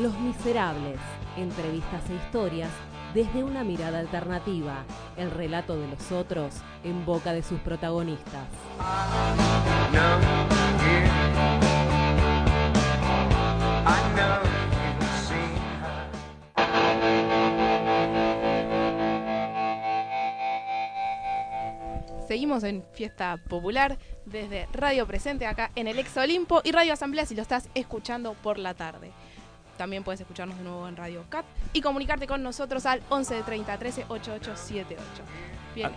Los Miserables, entrevistas e historias desde una mirada alternativa, el relato de los otros en boca de sus protagonistas. Seguimos en Fiesta Popular desde Radio Presente acá en el Ex Olimpo y Radio Asamblea si lo estás escuchando por la tarde. También puedes escucharnos de nuevo en Radio CAT y comunicarte con nosotros al 11 de 30 13 8878. Bien.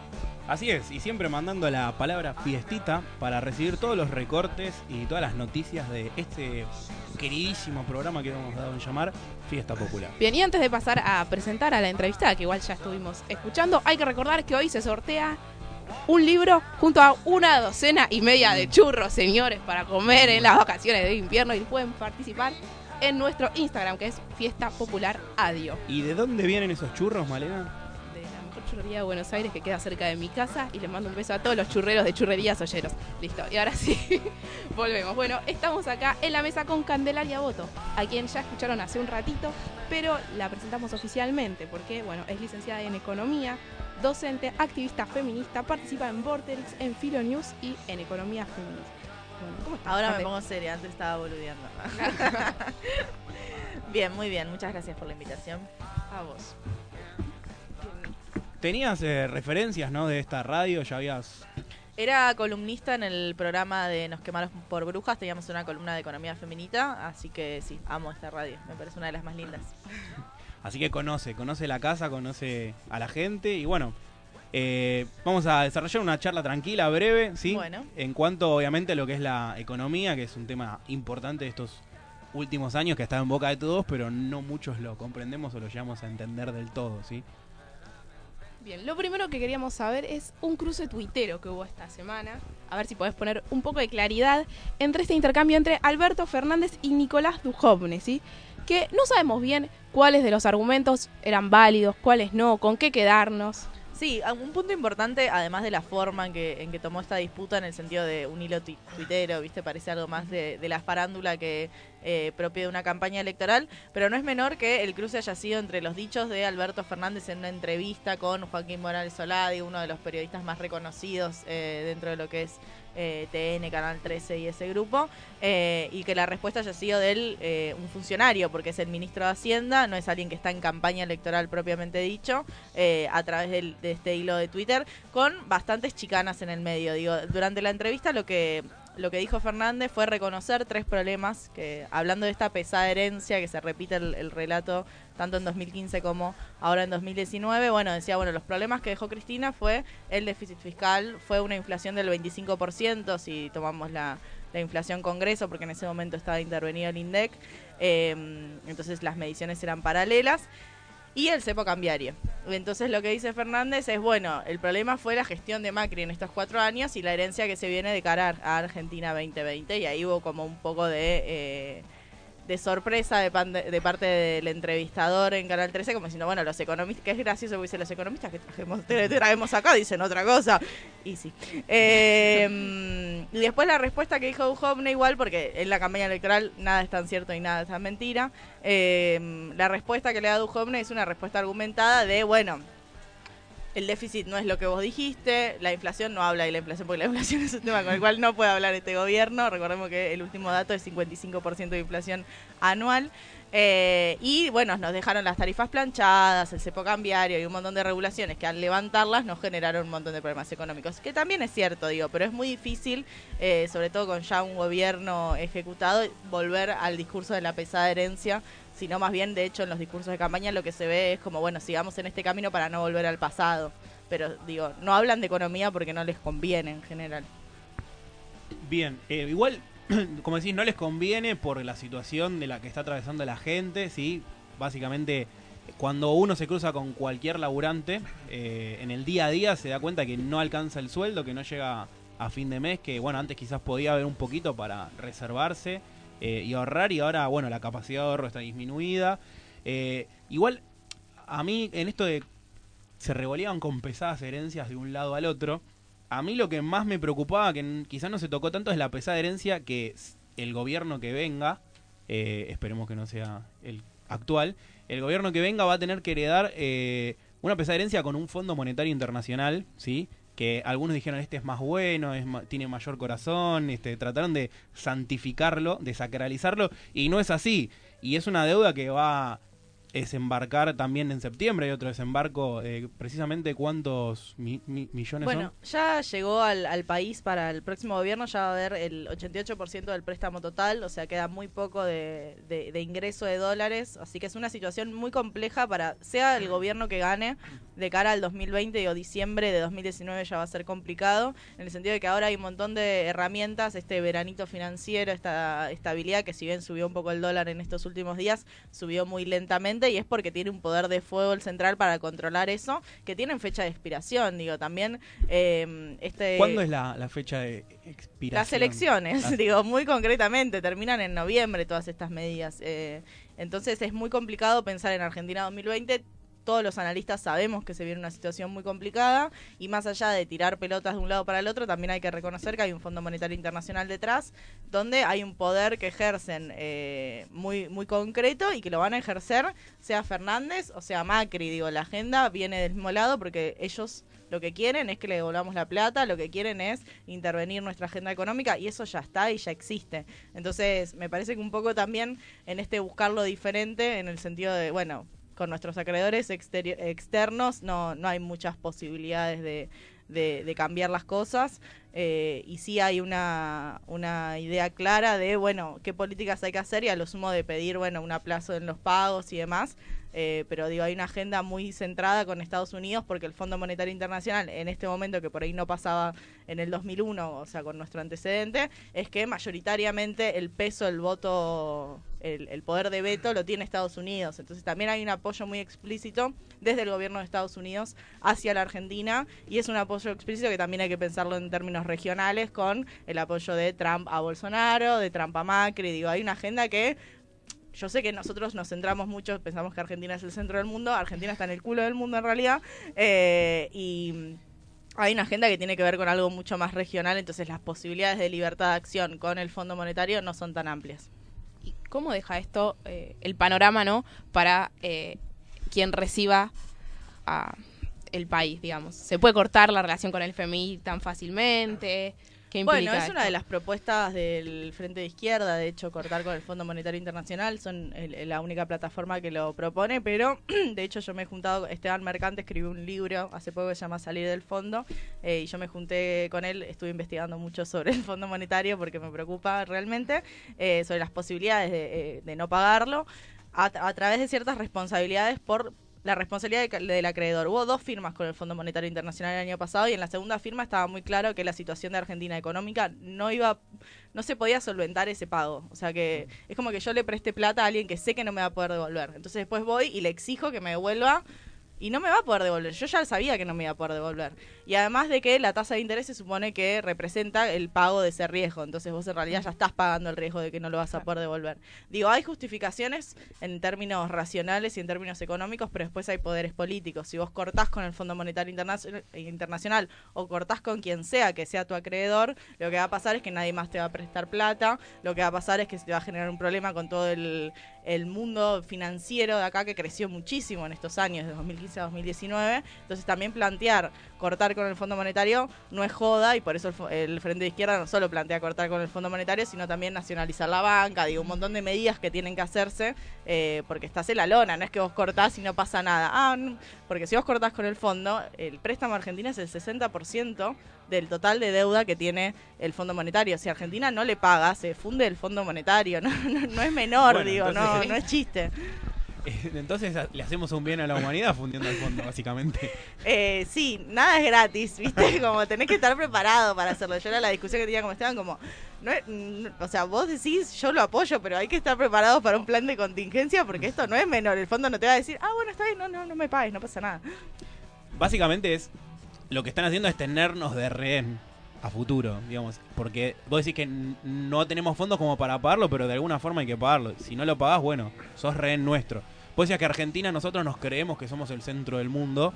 Así es, y siempre mandando la palabra fiestita para recibir todos los recortes y todas las noticias de este queridísimo programa que hemos dado en llamar Fiesta Popular. Bien, y antes de pasar a presentar a la entrevistada, que igual ya estuvimos escuchando, hay que recordar que hoy se sortea un libro junto a una docena y media de churros, señores, para comer en las vacaciones de invierno y pueden participar en nuestro Instagram, que es Fiesta Popular Adio. ¿Y de dónde vienen esos churros, Malena? De la mejor churrería de Buenos Aires que queda cerca de mi casa y les mando un beso a todos los churreros de churrerías olleros. Listo, y ahora sí, volvemos. Bueno, estamos acá en la mesa con Candelaria Boto, a quien ya escucharon hace un ratito, pero la presentamos oficialmente porque, bueno, es licenciada en Economía, docente, activista feminista, participa en Vorterix, en Filo News y en Economía Feminista. Bueno, ¿cómo estás, Ahora me pongo seria, antes estaba boludeando. bien, muy bien, muchas gracias por la invitación. A vos. Tenías eh, referencias, ¿no? De esta radio, ya habías... Era columnista en el programa de Nos quemaron por brujas, teníamos una columna de economía feminita, así que sí, amo esta radio, me parece una de las más lindas. Así que conoce, conoce la casa, conoce a la gente y bueno, eh, vamos a desarrollar una charla tranquila, breve, ¿sí? Bueno. En cuanto, obviamente, a lo que es la economía, que es un tema importante de estos últimos años que estado en boca de todos, pero no muchos lo comprendemos o lo llegamos a entender del todo, ¿sí? Bien, lo primero que queríamos saber es un cruce tuitero que hubo esta semana. A ver si podés poner un poco de claridad entre este intercambio entre Alberto Fernández y Nicolás Dujovne, ¿sí? Que no sabemos bien cuáles de los argumentos eran válidos, cuáles no, con qué quedarnos. Sí, un punto importante, además de la forma en que, en que tomó esta disputa, en el sentido de un hilo tuitero, ¿viste? Parece algo más de, la farándula que eh, propio de una campaña electoral, pero no es menor que el cruce haya sido entre los dichos de Alberto Fernández en una entrevista con Joaquín Morales Soladi, uno de los periodistas más reconocidos eh, dentro de lo que es eh, TN, Canal 13 y ese grupo, eh, y que la respuesta haya sido de eh, un funcionario, porque es el ministro de Hacienda, no es alguien que está en campaña electoral propiamente dicho, a través de este hilo de Twitter, con bastantes chicanas en el medio. Digo, durante la entrevista lo que lo que dijo Fernández fue reconocer tres problemas, que hablando de esta pesada herencia que se repite el relato tanto en 2015 como ahora en 2019. Bueno, decía, bueno, los problemas que dejó Cristina fue el déficit fiscal, fue una inflación del 25%, si tomamos la, inflación Congreso, porque en ese momento estaba intervenido el INDEC, em, entonces las mediciones eran paralelas. Y el cepo cambiario. Entonces lo que dice Fernández es, bueno, el problema fue la gestión de Macri en estos cuatro años y la herencia que se viene de cara a Argentina 2020. Y ahí hubo como un poco de... Eh, de sorpresa de, de, parte del entrevistador en Canal 13, como diciendo, bueno, los economistas, que es gracioso porque dicen los economistas que trajemos, traemos acá, dicen otra cosa. Y sí. Em, y después la respuesta que dijo Duhovne, igual, porque en la campaña electoral nada es tan cierto y nada es tan mentira. Em, la respuesta que le da Duhovne es una respuesta argumentada de, bueno, el déficit no es lo que vos dijiste, la inflación no habla de la inflación, porque la inflación es un tema con el cual no puede hablar este gobierno. Recordemos que el último dato es 55% de inflación anual. Eh, y bueno, nos dejaron las tarifas planchadas, el cepo cambiario y un montón de regulaciones que al levantarlas nos generaron un montón de problemas económicos. Que también es cierto, digo, pero es muy difícil, eh, sobre todo con ya un gobierno ejecutado, volver al discurso de la pesada herencia sino más bien, de hecho, en los discursos de campaña lo que se ve es como, bueno, sigamos en este camino para no volver al pasado. Pero digo, no hablan de economía porque no les conviene en general. Bien, eh, igual, como decís, no les conviene por la situación de la que está atravesando la gente, ¿sí? Básicamente, cuando uno se cruza con cualquier laburante, eh, en el día a día se da cuenta que no alcanza el sueldo, que no llega a fin de mes, que bueno, antes quizás podía haber un poquito para reservarse eh, y ahorrar y ahora, bueno, la capacidad de ahorro está disminuida. Eh, igual, a mí en esto de se revoleaban con pesadas herencias de un lado al otro, a mí lo que más me preocupaba, que quizás no se tocó tanto, es la pesada herencia que el gobierno que venga, eh, esperemos que no sea el actual, el gobierno que venga va a tener que heredar una pesada herencia con un Fondo Monetario Internacional, ¿sí? Algunos dijeron este es más bueno, es ma- tiene mayor corazón, este, trataron de santificarlo, de sacralizarlo, y no es así. Y es una deuda que va desembarcar también en septiembre, hay otro desembarco, eh, precisamente cuántos mi- mi- millones Bueno, son. ya llegó al, al país para el próximo gobierno, ya va a haber el 88% del préstamo total, o sea, queda muy poco de, de- de ingreso de dólares, así que es una situación muy compleja para, sea el gobierno que gane, de cara al 2020 o diciembre de 2019 ya va a ser complicado, en el sentido de que ahora hay un montón de herramientas, este veranito financiero, esta estabilidad que si bien subió un poco el dólar en estos últimos días, subió muy lentamente y es porque tiene un poder de fuego el central para controlar eso, que tienen fecha de expiración, digo, también eh, este... ¿Cuándo es la, la fecha de expiración? Las elecciones, Las- digo, muy concretamente, terminan en noviembre todas estas medidas. eh, entonces es muy complicado pensar en Argentina 2020. Todos los analistas sabemos que se viene una situación muy complicada y más allá de tirar pelotas de un lado para el otro, también hay que reconocer que hay un Fondo Monetario Internacional detrás, donde hay un poder que ejercen eh, muy, muy concreto y que lo van a ejercer, sea Fernández o sea Macri. Digo, la agenda viene del mismo lado porque ellos lo que quieren es que le devolvamos la plata, lo que quieren es intervenir nuestra agenda económica y eso ya está y ya existe. Entonces, me parece que un poco también en este buscarlo diferente, en el sentido de, bueno, con nuestros acreedores externos no, no hay muchas posibilidades de, de- de cambiar las cosas eh, y sí hay una, una idea clara de, bueno, qué políticas hay que hacer y a lo sumo de pedir, bueno, un aplazo en los pagos y demás. Eh, pero digo, hay una agenda muy centrada con Estados Unidos porque el Fondo Monetario Internacional, en este momento que por ahí no pasaba en el 2001, o sea, con nuestro antecedente, es que mayoritariamente el peso, el voto, el, poder de veto lo tiene Estados Unidos. Entonces también hay un apoyo muy explícito desde el gobierno de Estados Unidos hacia la Argentina y es un apoyo explícito que también hay que pensarlo en términos regionales con el apoyo de Trump a Bolsonaro, de Trump a Macri. Digo, hay una agenda que yo sé que nosotros nos centramos mucho, pensamos que Argentina es el centro del mundo, Argentina está en el culo del mundo en realidad, eh, y hay una agenda que tiene que ver con algo mucho más regional, entonces las posibilidades de libertad de acción con el Fondo Monetario no son tan amplias. ¿Y cómo deja esto eh, el panorama, no? Para eh, quien reciba a el país, digamos. ¿Se puede cortar la relación con el FMI tan fácilmente? ¿Qué implica Bueno, es una de las propuestas del Frente de Izquierda, de hecho, cortar con el Fondo Monetario Internacional, son el- la única plataforma que lo propone, pero de hecho yo me he juntado, Esteban Mercante escribió un libro hace poco que se llama Salir del Fondo, eh, y yo me junté con él, estuve investigando mucho sobre el Fondo Monetario porque me preocupa realmente, eh, sobre las posibilidades de, eh, de no pagarlo, a, a través de ciertas responsabilidades por la responsabilidad del acreedor. Hubo dos firmas con el Fondo Monetario Internacional el año pasado y en la segunda firma estaba muy claro que la situación de Argentina económica no iba no se podía solventar ese pago. O sea que es como que yo le preste plata a alguien que sé que no me va a poder devolver. Entonces después voy y le exijo que me devuelva y no me va a poder devolver. Yo ya sabía que no me iba a poder devolver. Y además de que la tasa de interés se supone que representa el pago de ese riesgo. Entonces vos en realidad ya estás pagando el riesgo de que no lo vas a poder devolver. Digo, hay justificaciones en términos racionales y en términos económicos, pero después hay poderes políticos. Si vos cortás con el Fondo Monetario Internacional, Internacional o cortás con quien sea que sea tu acreedor, lo que va a pasar es que nadie más te va a prestar plata. Lo que va a pasar es que se te va a generar un problema con todo el, el mundo financiero de acá que creció muchísimo en estos años, de 2015 a 2019. Entonces también plantear cortar con el Fondo Monetario no es joda y por eso el, Frente de Izquierda no solo plantea cortar con el Fondo Monetario, sino también nacionalizar la banca, digo, un montón de medidas que tienen que hacerse eh, porque estás en la lona, no es que vos cortás y no pasa nada. Ah, no, porque si vos cortás con el fondo, el préstamo a Argentina es el 60% del total de deuda que tiene el Fondo Monetario. Si Argentina no le paga, se funde el Fondo Monetario. No, no, no es menor, Bueno, digo, no es chiste. Entonces le hacemos un bien a la humanidad fundiendo el fondo, básicamente. Eh, sí, nada es gratis, ¿viste? Como tenés que estar preparado para hacerlo. Yo era la discusión que tenía con Esteban, como, no o sea, vos decís, yo lo apoyo, pero hay que estar preparados para un plan de contingencia porque esto no es menor. El fondo no te va a decir, ah, bueno, está bien, no, no, no me pagues, no pasa nada. Básicamente es lo que están haciendo es tenernos de rehén a futuro, digamos, porque vos decís que no tenemos fondos como para pagarlo, pero de alguna forma hay que pagarlo. Si no lo pagás, bueno, sos rehén nuestro. Vos decías que Argentina nosotros nos creemos que somos el centro del mundo.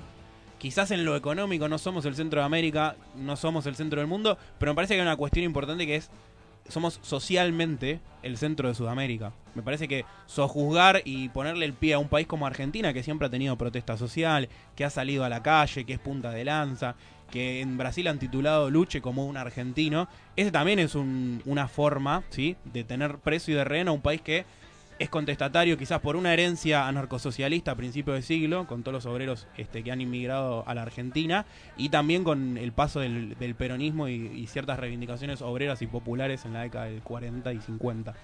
Quizás en lo económico no somos el centro de América, no somos el centro del mundo, pero me parece que hay una cuestión importante que es somos socialmente el centro de Sudamérica. Me parece que sojuzgar y ponerle el pie a un país como Argentina, que siempre ha tenido protesta social, que ha salido a la calle, que es punta de lanza, que en Brasil han titulado Luche como un argentino, ese también es un- una forma ¿sí? de tener precio y de rehén a un país que es contestatario quizás por una herencia anarcosocialista a principios de siglo, con todos los obreros este, que han inmigrado a la Argentina, y también con el paso del, peronismo y, ciertas reivindicaciones obreras y populares en la década del 40 y 50.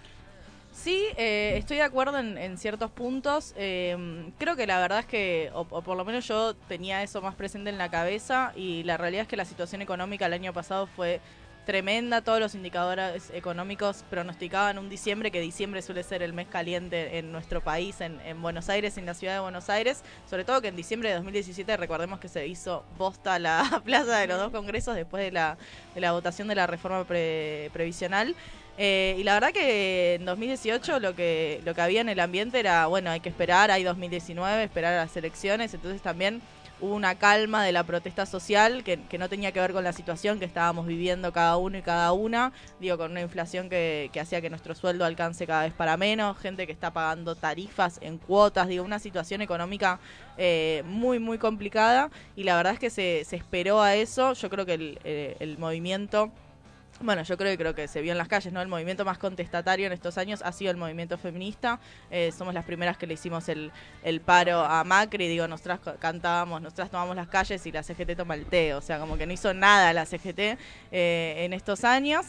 Sí, eh, estoy de acuerdo en, en ciertos puntos. Eh, creo que la verdad es que, o, o por lo menos yo tenía eso más presente en la cabeza y la realidad es que la situación económica el año pasado fue tremenda. Todos los indicadores económicos pronosticaban un diciembre, que diciembre suele ser el mes caliente en nuestro país, en, en Buenos Aires, en la ciudad de Buenos Aires. Sobre todo que en diciembre de 2017 recordemos que se hizo bosta la plaza de los dos congresos después de la, de la votación de la reforma pre- previsional. Eh, y la verdad que en 2018 lo que, lo que había en el ambiente era, bueno, hay que esperar, hay 2019, esperar a las elecciones, entonces también hubo una calma de la protesta social que, que no tenía que ver con la situación que estábamos viviendo cada uno y cada una, digo, con una inflación que, hacía que nuestro sueldo alcance cada vez para menos, gente que está pagando tarifas en cuotas, digo, una situación económica eh, muy, muy complicada y la verdad es que se, esperó a eso, yo creo que el, eh, el movimiento... Bueno, yo creo que creo que se vio en las calles, ¿no? El movimiento más contestatario en estos años ha sido el movimiento feminista. Eh, somos las primeras que le hicimos el, el paro a Macri. Digo, nosotras cantábamos, nosotras tomamos las calles y la CGT toma el té. O sea, como que no hizo nada la CGT eh, en estos años.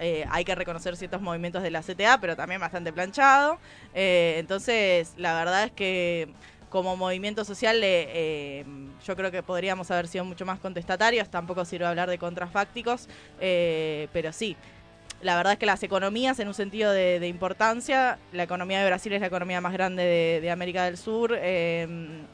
Eh, hay que reconocer ciertos movimientos de la CTA, pero también bastante planchado. Entonces, la verdad es que como movimiento social eh, eh, yo creo que podríamos haber sido mucho más contestatarios, tampoco sirve hablar de contrafácticos, eh, pero sí. La verdad es que las economías, en un sentido de, importancia, la economía de Brasil es la economía más grande de, de América del Sur,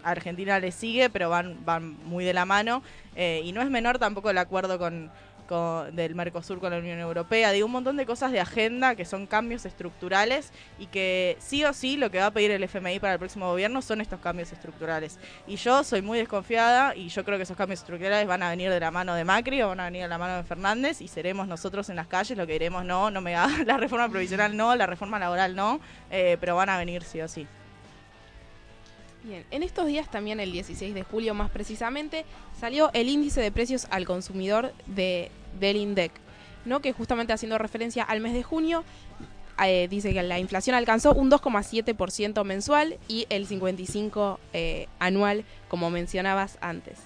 Argentina le sigue, pero van, van muy de la mano, y no es menor tampoco el acuerdo con, del Mercosur con la Unión Europea, digo un montón de cosas de agenda que son cambios estructurales y que sí o sí lo que va a pedir el FMI para el próximo gobierno son estos cambios estructurales. Y yo soy muy desconfiada y yo creo que esos cambios estructurales van a venir de la mano de Macri o van a venir de la mano de Fernández y seremos nosotros en las calles lo que diremos no, no me haga la reforma provisional no, la reforma laboral no, eh, pero van a venir sí o sí. Bien, en estos días también el 16 de julio más precisamente salió el índice de precios al consumidor de, del INDEC, ¿no? que justamente haciendo referencia al mes de junio eh, dice que la inflación alcanzó un 2,7% mensual y el 55% eh, anual, como mencionabas antes.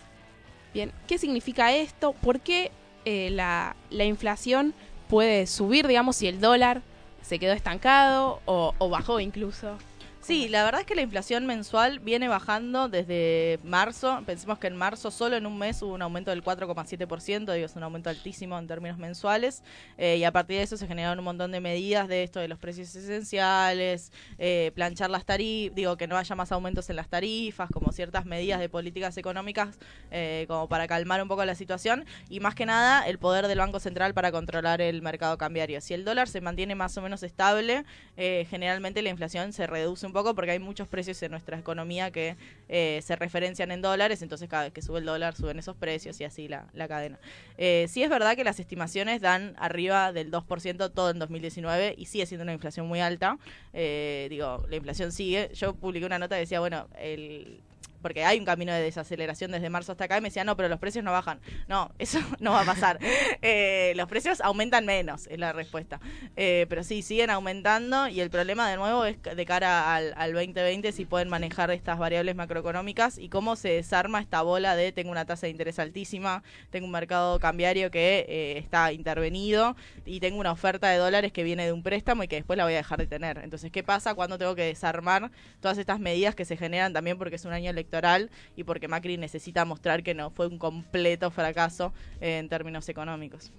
Bien, ¿qué significa esto? ¿Por qué eh, la, la inflación puede subir, digamos, si el dólar se quedó estancado o, o bajó incluso? Sí, la verdad es que la inflación mensual viene bajando desde marzo. Pensemos que en marzo solo en un mes hubo un aumento del 4,7%, digo, es un aumento altísimo en términos mensuales. eh, y a partir de eso se generaron un montón de medidas de esto de los precios esenciales, eh, planchar las tarifas, digo, que no haya más aumentos en las tarifas, como ciertas medidas de políticas económicas eh, como para calmar un poco la situación. Y más que nada, el poder del Banco Central para controlar el mercado cambiario. Si el dólar se mantiene más o menos estable, eh, generalmente la inflación se reduce un poco porque hay muchos precios en nuestra economía que eh, se referencian en dólares, entonces cada vez que sube el dólar suben esos precios y así la, la cadena. Eh, sí es verdad que las estimaciones dan arriba del 2% todo en 2019 y sigue siendo una inflación muy alta. Eh, digo, la inflación sigue. Yo publiqué una nota que decía, bueno, el porque hay un camino de desaceleración desde marzo hasta acá, y me decía, no, pero los precios no bajan. No, eso no va a pasar. Eh, los precios aumentan menos, es la respuesta. Eh, pero sí, siguen aumentando y el problema de nuevo es de cara al, al 2020 si pueden manejar estas variables macroeconómicas y cómo se desarma esta bola de tengo una tasa de interés altísima, tengo un mercado cambiario que eh, está intervenido y tengo una oferta de dólares que viene de un préstamo y que después la voy a dejar de tener. Entonces, ¿qué pasa cuando tengo que desarmar todas estas medidas que se generan también porque es un año electoral y porque Macri necesita mostrar que no fue un completo fracaso en términos económicos?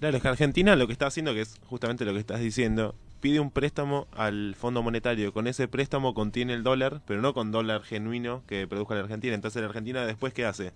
Claro, es que Argentina lo que está haciendo, que es justamente lo que estás diciendo, pide un préstamo al Fondo Monetario. Con ese préstamo contiene el dólar, pero no con dólar genuino que produzca la Argentina. Entonces la Argentina después, ¿qué hace?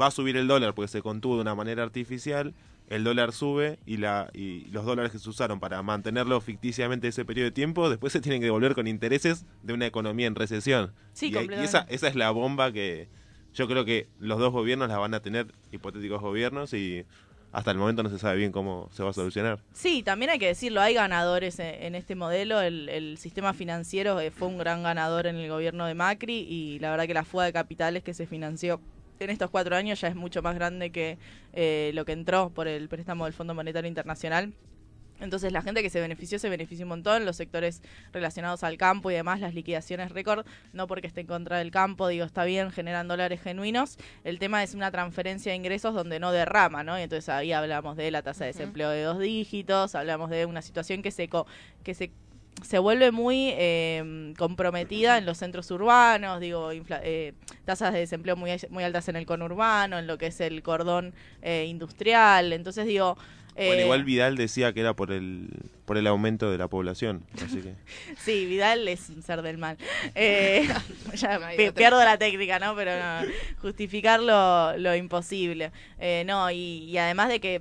Va a subir el dólar porque se contuvo de una manera artificial, el dólar sube y, la, y los dólares que se usaron para mantenerlo ficticiamente ese periodo de tiempo, después se tienen que devolver con intereses de una economía en recesión. Sí, y, y esa, esa es la bomba que yo creo que los dos gobiernos la van a tener, hipotéticos gobiernos, y hasta el momento no se sabe bien cómo se va a solucionar. Sí, también hay que decirlo, hay ganadores en, en este modelo. El, el sistema financiero eh, fue un gran ganador en el gobierno de Macri y la verdad que la fuga de capitales que se financió en estos cuatro años ya es mucho más grande que eh, lo que entró por el préstamo del Fondo Monetario Internacional. Entonces la gente que se benefició se benefició un montón, los sectores relacionados al campo y demás, las liquidaciones récord, no porque esté en contra del campo, digo, está bien, generan dólares genuinos. El tema es una transferencia de ingresos donde no derrama, ¿no? Y entonces ahí hablamos de la tasa de desempleo de dos dígitos, hablamos de una situación que se, co- que se se vuelve muy eh, comprometida en los centros urbanos, digo, infla- eh, tasas de desempleo muy, muy altas en el conurbano, en lo que es el cordón eh, industrial. Entonces, digo... Bueno, eh, igual Vidal decía que era por el, por el aumento de la población. Así que. Sí, Vidal es un ser del mal. Eh, ya No pierdo la técnica, ¿no? Pero no, justificar lo, lo imposible. Eh, no, y, y además de que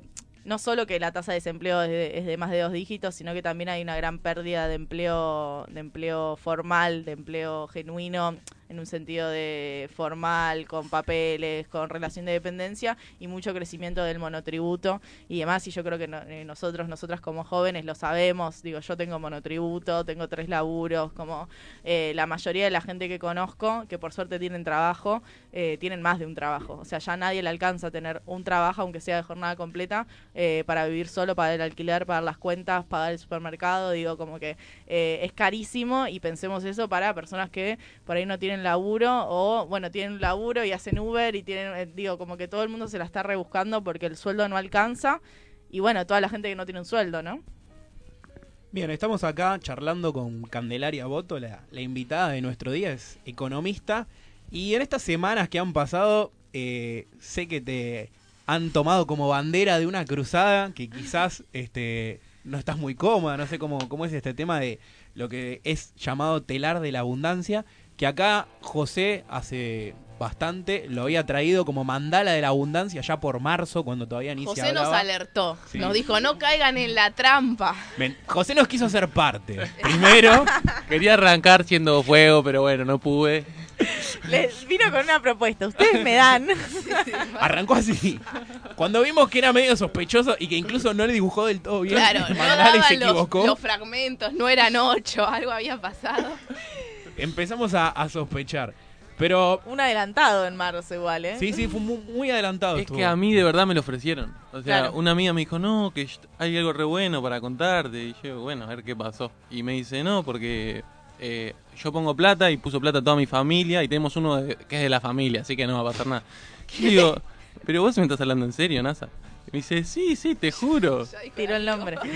no solo que la tasa de desempleo es de, es de más de dos dígitos, sino que también hay una gran pérdida de empleo, de empleo formal, de empleo genuino, en un sentido de formal, con papeles, con relación de dependencia, y mucho crecimiento del monotributo y demás. Y yo creo que no- eh, nosotros, nosotras como jóvenes lo sabemos. Digo, yo tengo monotributo, tengo tres laburos, como eh, la mayoría de la gente que conozco, que por suerte tienen trabajo, eh, tienen más de un trabajo. O sea, ya nadie le alcanza a tener un trabajo, aunque sea de jornada completa, para vivir solo, pagar el alquiler, pagar las cuentas, pagar el supermercado. Digo, como que es carísimo y pensemos eso para personas que por ahí no tienen laburo o, bueno, tienen un laburo y hacen Uber y tienen, eh, digo, como que todo el mundo se la está rebuscando porque el sueldo no alcanza. Y bueno, toda la gente que no tiene un sueldo, ¿no? Bien, estamos acá charlando con Candelaria Boto, la, la invitada de nuestro día, es economista. Y en estas semanas que han pasado, eh, sé que te han tomado como bandera de una cruzada que quizás este, no estás muy cómoda, no sé cómo, cómo es este tema de lo que es llamado telar de la abundancia, que acá José hace bastante lo había traído como mandala de la abundancia ya por marzo, cuando todavía ni se José nos hablaba. alertó, Sí. nos dijo, no caigan en la trampa. Ven, José nos quiso hacer parte. Primero, Quería arrancar siendo fuego, pero bueno, no pude. Les vino con una propuesta. Ustedes me dan. Arrancó así. Cuando vimos que era medio sospechoso y que incluso no le dibujó del todo bien, Claro, no se daban los, equivocó, los fragmentos, no eran ocho, algo había pasado. Empezamos a, a sospechar. Pero Un adelantado en marzo igual, ¿eh? sí, sí, fue muy, muy adelantado. Es estuvo. que a mí de verdad me lo ofrecieron. O sea, Claro. una amiga me dijo, no, que hay algo re bueno para contarte. Y yo, bueno, a ver qué pasó. Y me dice, no, porque eh, yo pongo plata y puso plata toda mi familia y tenemos uno de- que es de la familia, así que no va a pasar nada. Y yo digo, pero vos me estás hablando en serio, NASA. Y me dice, sí, sí, te juro. Tiró el nombre.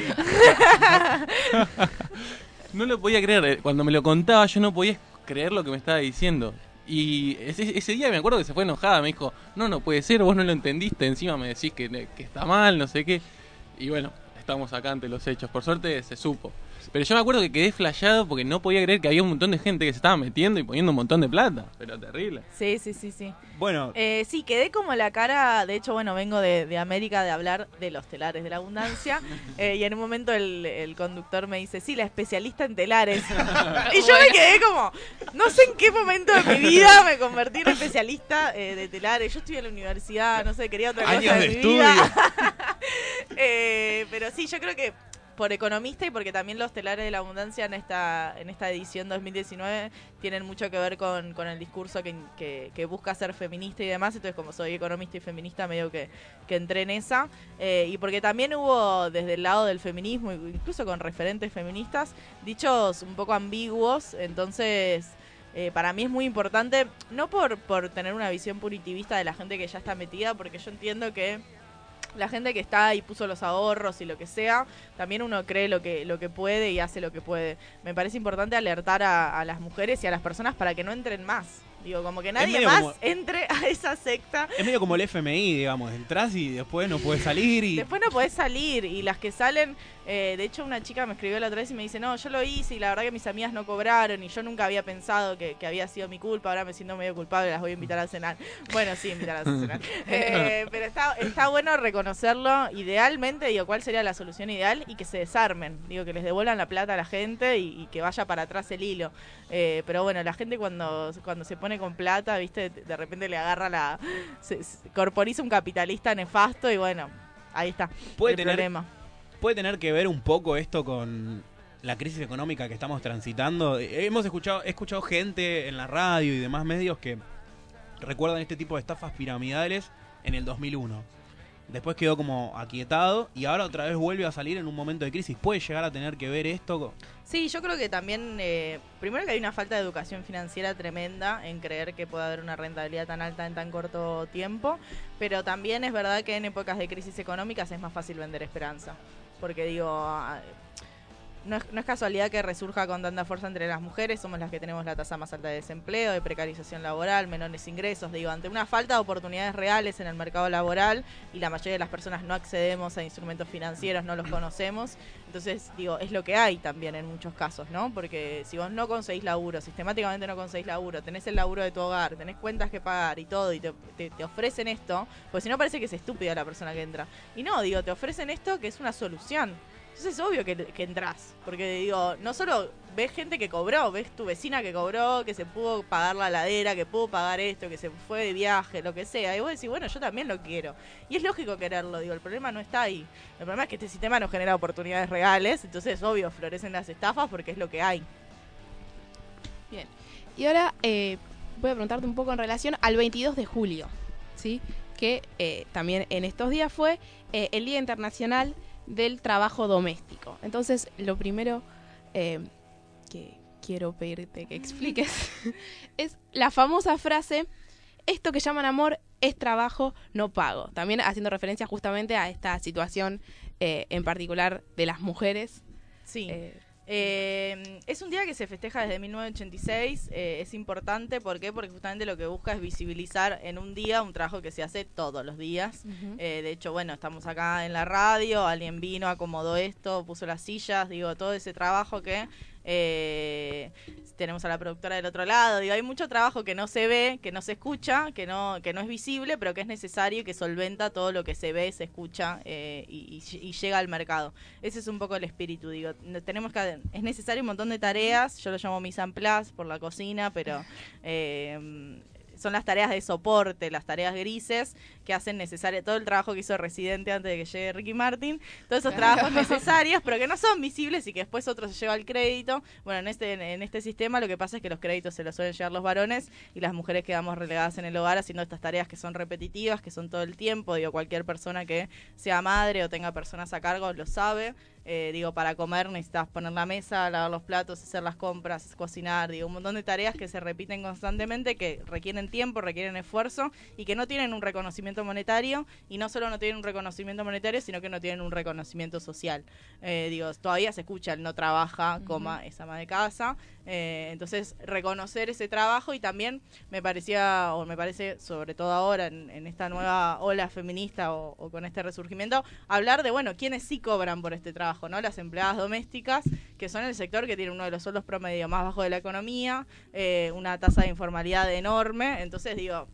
No lo podía creer. eh, Cuando me lo contaba, yo no podía creer lo que me estaba diciendo. Y ese, día me acuerdo que se fue enojada. Me dijo, no, no puede ser, vos no lo entendiste. Encima me decís que, que está mal, no sé qué. Y bueno, estamos acá ante los hechos. Por suerte se supo. Pero yo me acuerdo que quedé flayado porque no podía creer que había un montón de gente que se estaba metiendo y poniendo un montón de plata. Pero terrible. Sí, sí, sí, sí. Bueno, Eh, sí, quedé como la cara, de hecho, bueno, vengo de, de América de hablar de los telares de la abundancia, eh, y en un momento el, el conductor me dice, sí, la especialista en telares. y yo me quedé como, no sé en qué momento de mi vida me convertí en especialista eh, de telares. Yo estoy en la universidad, no sé, quería otra años cosa de de, mi estudio. vida. Eh, pero sí, yo creo que por economista y porque también los telares de la abundancia en esta, en esta edición 2019 tienen mucho que ver con, con el discurso que, que- busca ser feminista y demás. Entonces, como soy economista y feminista, medio que, que entré en esa. Eh, y porque también hubo desde el lado del feminismo, incluso con referentes feministas, dichos un poco ambiguos. Entonces. eh, para mí es muy importante, no por, por tener una visión punitivista de la gente que ya está metida, porque yo entiendo que la gente que está ahí puso los ahorros y lo que sea, también uno cree lo que, lo que puede y hace lo que puede. Me parece importante alertar a, a las mujeres y a las personas para que no entren más. Digo, como que nadie más como- entre a esa secta. es medio como el FMI, digamos. Entrás y después no puedes salir y... Después no podés salir y las que salen, eh, de hecho una chica me escribió la otra vez y me dice, no, yo lo hice y la verdad que mis amigas no cobraron y yo nunca había pensado que, que había sido mi culpa, ahora me siento medio culpable, las voy a invitar a cenar. Bueno, sí, invitarlas a cenar. Eh, pero está, está bueno reconocerlo, idealmente, digo, cuál sería la solución ideal y que se desarmen, digo, que les devuelvan la plata a la gente y, y que vaya para atrás el hilo. Eh, pero bueno, la gente cuando, cuando se pone con plata, viste, de repente le agarra la... Se, se corporiza un capitalista nefasto y bueno, ahí está. Puede el tener, problema. Puede tener que ver un poco esto con la crisis económica que estamos transitando. Hemos escuchado, he escuchado gente en la radio y demás medios que recuerdan este tipo de estafas piramidales en el 2001. Después quedó como aquietado y ahora otra vez vuelve a salir en un momento de crisis. ¿Puede llegar a tener que ver esto? Sí, yo creo que también, eh, primero que hay una falta de educación financiera tremenda en creer que puede haber una rentabilidad tan alta en tan corto tiempo, pero también es verdad que en épocas de crisis económicas es más fácil vender esperanza, porque digo, ah, no es, no es casualidad que resurja con tanta fuerza entre las mujeres, somos las que tenemos la tasa más alta de desempleo, de precarización laboral, menores ingresos, digo, ante una falta de oportunidades reales en el mercado laboral y la mayoría de las personas no accedemos a instrumentos financieros, no los conocemos, entonces, digo, es lo que hay también en muchos casos, ¿no? Porque si vos no conseguís laburo, sistemáticamente no conseguís laburo, tenés el laburo de tu hogar, tenés cuentas que pagar y todo, y te, te- ofrecen esto, pues si no parece que es estúpida la persona que entra. Y no, digo, te ofrecen esto que es una solución. Entonces es obvio que, entras, porque digo, no solo ves gente que cobró, ves tu vecina que cobró, que se pudo pagar la ladera, que pudo pagar esto, que se fue de viaje, lo que sea, y vos decís, bueno, yo también lo quiero. Y es lógico quererlo, digo, el problema no está ahí. El problema es que este sistema no genera oportunidades reales, entonces obvio, florecen las estafas porque es lo que hay. Y ahora eh, voy a preguntarte un poco en relación al 22 de julio, ¿sí? Que eh, también en estos días fue eh, el Día Internacional del Trabajo Doméstico. Entonces, lo primero eh, que quiero pedirte que expliques es la famosa frase, esto que llaman amor es trabajo, no pago. También haciendo referencia justamente a esta situación eh, en particular de las mujeres. Sí. eh, Eh, es un día que se festeja desde 1986. eh, es importante, ¿por qué? Porque justamente lo que busca es visibilizar en un día un trabajo que se hace todos los días. Eh, de hecho, bueno, estamos acá en la radio, alguien vino, acomodó esto, puso las sillas, digo, todo ese trabajo que eh, tenemos a la productora del otro lado, digo, hay mucho trabajo que no se ve, que no se escucha, que no, que no es visible, pero que es necesario y que solventa todo lo que se ve, se escucha eh, y, llega al mercado. Ese es un poco el espíritu, digo, tenemos que, es necesario un montón de tareas, yo lo llamo mise en por la cocina, pero eh, son las tareas de soporte, las tareas grises que hacen necesario todo el trabajo que hizo Residente antes de que llegue Ricky Martin, todos esos trabajos necesarios, pero que no son visibles y que después otro se lleva el crédito. Bueno, en este en este sistema lo que pasa es que los créditos se los suelen llevar los varones y las mujeres quedamos relegadas en el hogar haciendo estas tareas que son repetitivas, que son todo el tiempo, digo, cualquier persona que sea madre o tenga personas a cargo lo sabe. Eh, digo, para comer necesitas poner la mesa, lavar los platos, hacer las compras, cocinar, digo, un montón de tareas que se repiten constantemente, que requieren tiempo, requieren esfuerzo y que no tienen un reconocimiento monetario y no solo no tienen un reconocimiento monetario, sino que no tienen un reconocimiento social. Eh, digo, todavía se escucha el no trabaja, coma, es ama de casa. Eh, entonces, reconocer ese trabajo y también me parecía, o me parece, sobre todo ahora en, en esta nueva ola feminista o, o con este resurgimiento, hablar de, bueno, quiénes sí cobran por este trabajo, Las empleadas domésticas, que son el sector que tiene uno de los sueldos promedio más bajos de la economía, eh, una tasa de informalidad enorme. Entonces, digo,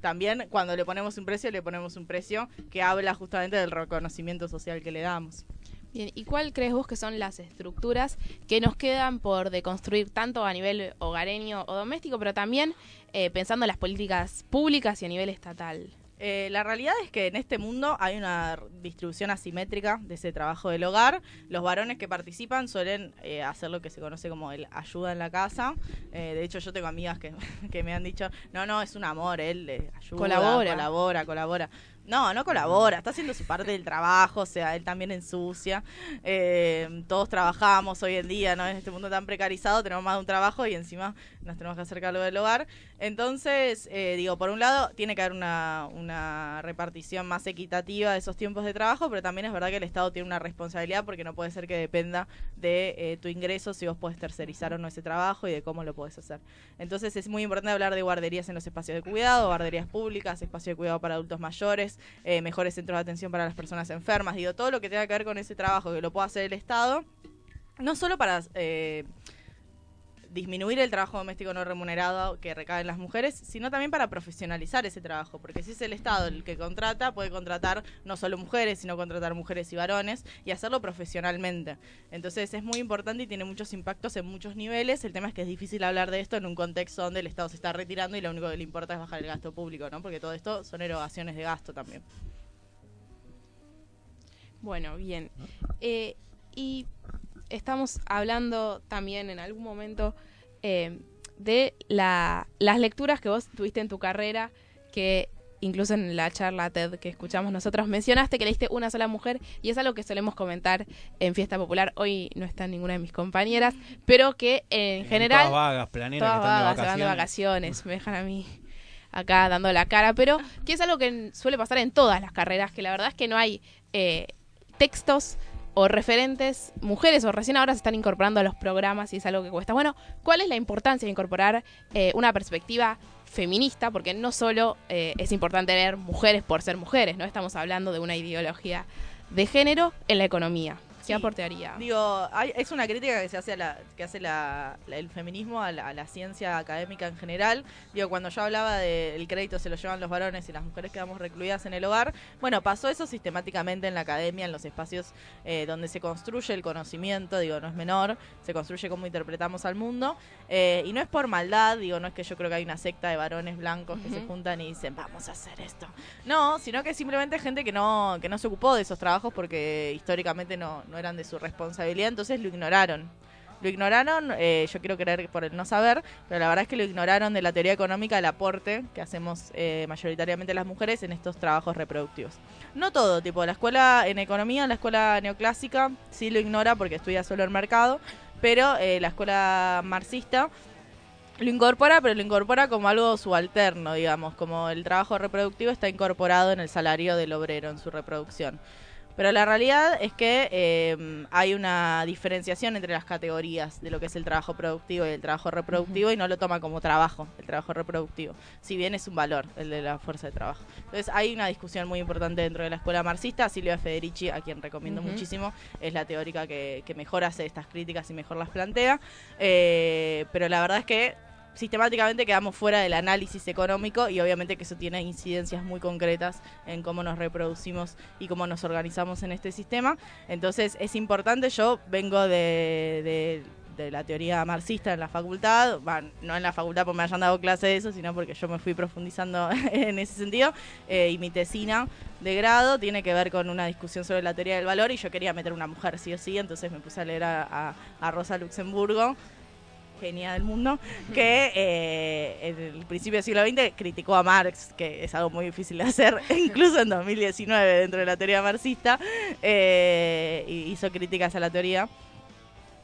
también cuando le ponemos un precio, le ponemos un precio que habla justamente del reconocimiento social que le damos. Bien, ¿y cuál crees vos que son las estructuras que nos quedan por deconstruir tanto a nivel hogareño o doméstico, pero también eh, pensando en las políticas públicas y a nivel estatal? Eh, la realidad es que en este mundo hay una distribución asimétrica de ese trabajo del hogar. Los varones que participan suelen eh, hacer lo que se conoce como el ayuda en la casa. Eh, de hecho, yo tengo amigas que, que me han dicho, no, no, es un amor, él eh, ayuda, Colabora. colabora, colabora. No, no colabora, está haciendo su parte del trabajo, o sea, él también ensucia. Eh, todos trabajamos hoy en día, ¿no? En este mundo tan precarizado tenemos más de un trabajo y encima nos tenemos que hacer cargo del hogar. Entonces, eh, digo, por un lado, tiene que haber una, una repartición más equitativa de esos tiempos de trabajo, pero también es verdad que el Estado tiene una responsabilidad porque no puede ser que dependa de eh, tu ingreso si vos podés tercerizar o no ese trabajo y de cómo lo podés hacer. Entonces, es muy importante hablar de guarderías en los espacios de cuidado, guarderías públicas, espacios de cuidado para adultos mayores, eh, mejores centros de atención para las personas enfermas, digo, todo lo que tenga que ver con ese trabajo que lo pueda hacer el Estado, no solo para eh, disminuir el trabajo doméstico no remunerado que recae en las mujeres, sino también para profesionalizar ese trabajo, porque si es el Estado el que contrata, puede contratar no solo mujeres, sino contratar mujeres y varones y hacerlo profesionalmente. Entonces es muy importante y tiene muchos impactos en muchos niveles. El tema es que es difícil hablar de esto en un contexto donde el Estado se está retirando y lo único que le importa es bajar el gasto público, ¿no? Porque todo esto son erogaciones de gasto también. Bueno, bien. Eh, y estamos hablando también en algún momento eh, de la, las lecturas que vos tuviste en tu carrera, que incluso en la charla TED que escuchamos nosotros mencionaste que leíste una sola mujer y es algo que solemos comentar en Fiesta Popular. Hoy no está ninguna de mis compañeras, pero que en general... Todas vagas, planeras todas que están vagas, de vacaciones. vacaciones, me dejan a mí acá dando la cara, pero que es algo que suele pasar en todas las carreras, que la verdad es que no hay eh, textos o referentes mujeres o recién ahora se están incorporando a los programas y es algo que cuesta. Bueno, ¿cuál es la importancia de incorporar eh, una perspectiva feminista? Porque no solo eh, es importante tener mujeres por ser mujeres, ¿no? Estamos hablando de una ideología de género en la economía. ¿Qué haría? Digo, hay- es una crítica que se hace a la, que hace la- la- el feminismo a la, a la ciencia académica en general. Digo, cuando yo hablaba del crédito se lo llevan los varones y las mujeres quedamos recluidas en el hogar, bueno, pasó eso sistemáticamente en la academia, en los espacios eh, donde se construye el conocimiento, digo, no es menor, se construye cómo interpretamos al mundo. eh, y no es por maldad, digo, no es que yo creo que hay una secta de varones blancos que se juntan y dicen, vamos a hacer esto. No, sino que simplemente gente que no, que no se ocupó de esos trabajos porque históricamente no, no eran de su responsabilidad, entonces lo ignoraron. Lo ignoraron, eh, yo quiero creer por el no saber, pero la verdad es que lo ignoraron de la teoría económica el aporte que hacemos eh, mayoritariamente las mujeres en estos trabajos reproductivos. No todo, tipo, la escuela en economía, la escuela neoclásica sí lo ignora porque estudia solo el mercado, pero eh, la escuela marxista lo incorpora, pero lo incorpora como algo subalterno, digamos, como el trabajo reproductivo está incorporado en el salario del obrero en su reproducción. Pero la realidad es que eh, hay una diferenciación entre las categorías de lo que es el trabajo productivo y el trabajo reproductivo y no lo toma como trabajo, el trabajo reproductivo, si bien es un valor el de la fuerza de trabajo. Entonces hay una discusión muy importante dentro de la escuela marxista, Silvia Federici, a quien recomiendo muchísimo, es la teórica que, que mejor hace estas críticas y mejor las plantea, Eh, pero la verdad es que sistemáticamente quedamos fuera del análisis económico y obviamente que eso tiene incidencias muy concretas en cómo nos reproducimos y cómo nos organizamos en este sistema. Entonces es importante, yo vengo de, de- la teoría marxista en la facultad, va, no en la facultad porque me hayan dado clase de eso, sino porque yo me fui profundizando en ese sentido eh, y mi tesina de grado tiene que ver con una discusión sobre la teoría del valor y yo quería meter una mujer sí o sí, entonces me puse a leer a Rosa Luxemburgo genia del mundo, que eh, en el principio del siglo XX criticó a Marx, que es algo muy difícil de hacer, incluso en 2019 dentro de la teoría marxista, eh, hizo críticas a la teoría.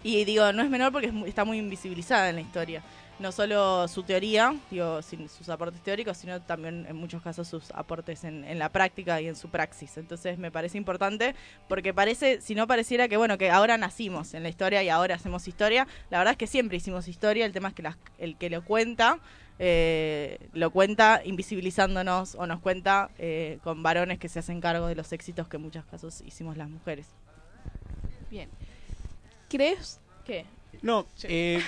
Y digo, no es menor porque está muy invisibilizada en la historia. No solo su teoría, digo, sin sus aportes teóricos, sino también en muchos casos sus aportes en, la práctica y en su praxis. Entonces me parece importante porque parece, si no pareciera que, bueno, que ahora nacimos en la historia y ahora hacemos historia, la verdad es que siempre hicimos historia, el tema es que el que lo cuenta, eh, lo cuenta invisibilizándonos o nos cuenta eh, con varones que se hacen cargo de los éxitos que en muchos casos hicimos las mujeres. Bien. ¿Crees que No, eh,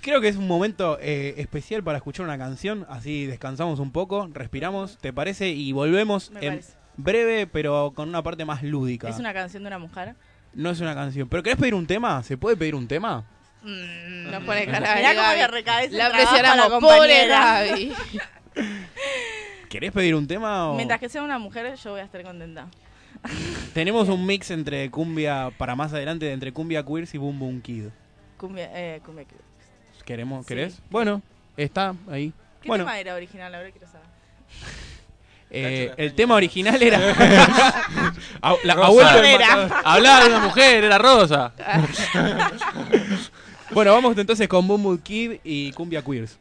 creo que es un momento eh, especial para escuchar una canción, así descansamos un poco, respiramos, ¿te parece? Y volvemos Me en parece. breve, pero con una parte más lúdica. ¿Es una canción de una mujer? No es una canción. ¿Pero querés pedir un tema? ¿Se puede pedir un tema? Mm, nos pone cara Mirá cómo le recae ese La trabajo a la presionamos, pobre. Gaby. ¿Querés pedir un tema? O... Mientras que sea una mujer, yo voy a estar contenta. Tenemos un mix entre cumbia, para más adelante, entre cumbia queers y boom boom kid. Cumbia, eh, cumbia. ¿Queremos? Sí. ¿Querés? Bueno, está ahí. ¿Qué Bueno, tema era original? Ahora quiero saber. eh, el tema original era... A- la- matador. Hablaba de una mujer, era Rosa. Bueno, vamos entonces con boom boom kid y cumbia queers.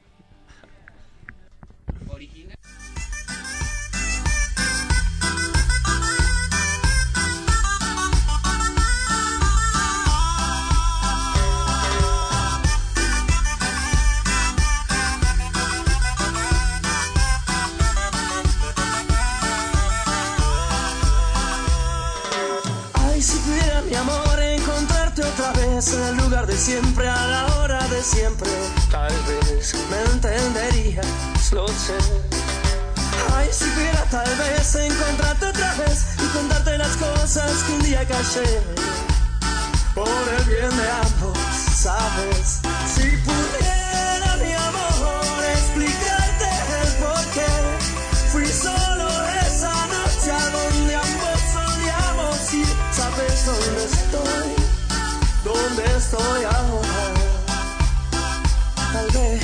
Siempre, a la hora de siempre, tal vez me entenderías, lo sé. Ay, si pudiera tal vez encontrarte otra vez y contarte las cosas que un día callé, por el bien de ambos, sabes. Si pudiera estoy ahora. Tal vez.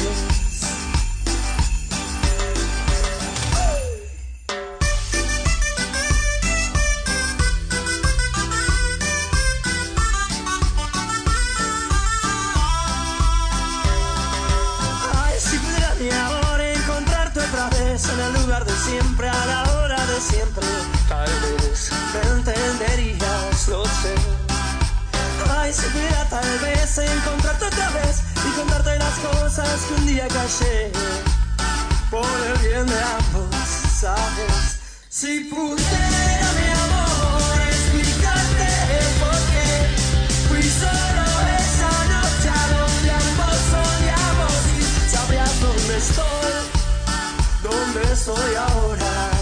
Ay, si pudiera amor encontrarte otra vez en el lugar de siempre, a la hora de siempre, tal vez me entenderías, lo sé. Ay, si pudiera que un día callé, por el bien de ambos, ¿sabes? Si pudiera mi amor explicarte por qué fui solo esa noche a donde ambos soñamos y sabrías dónde estoy, dónde estoy ahora,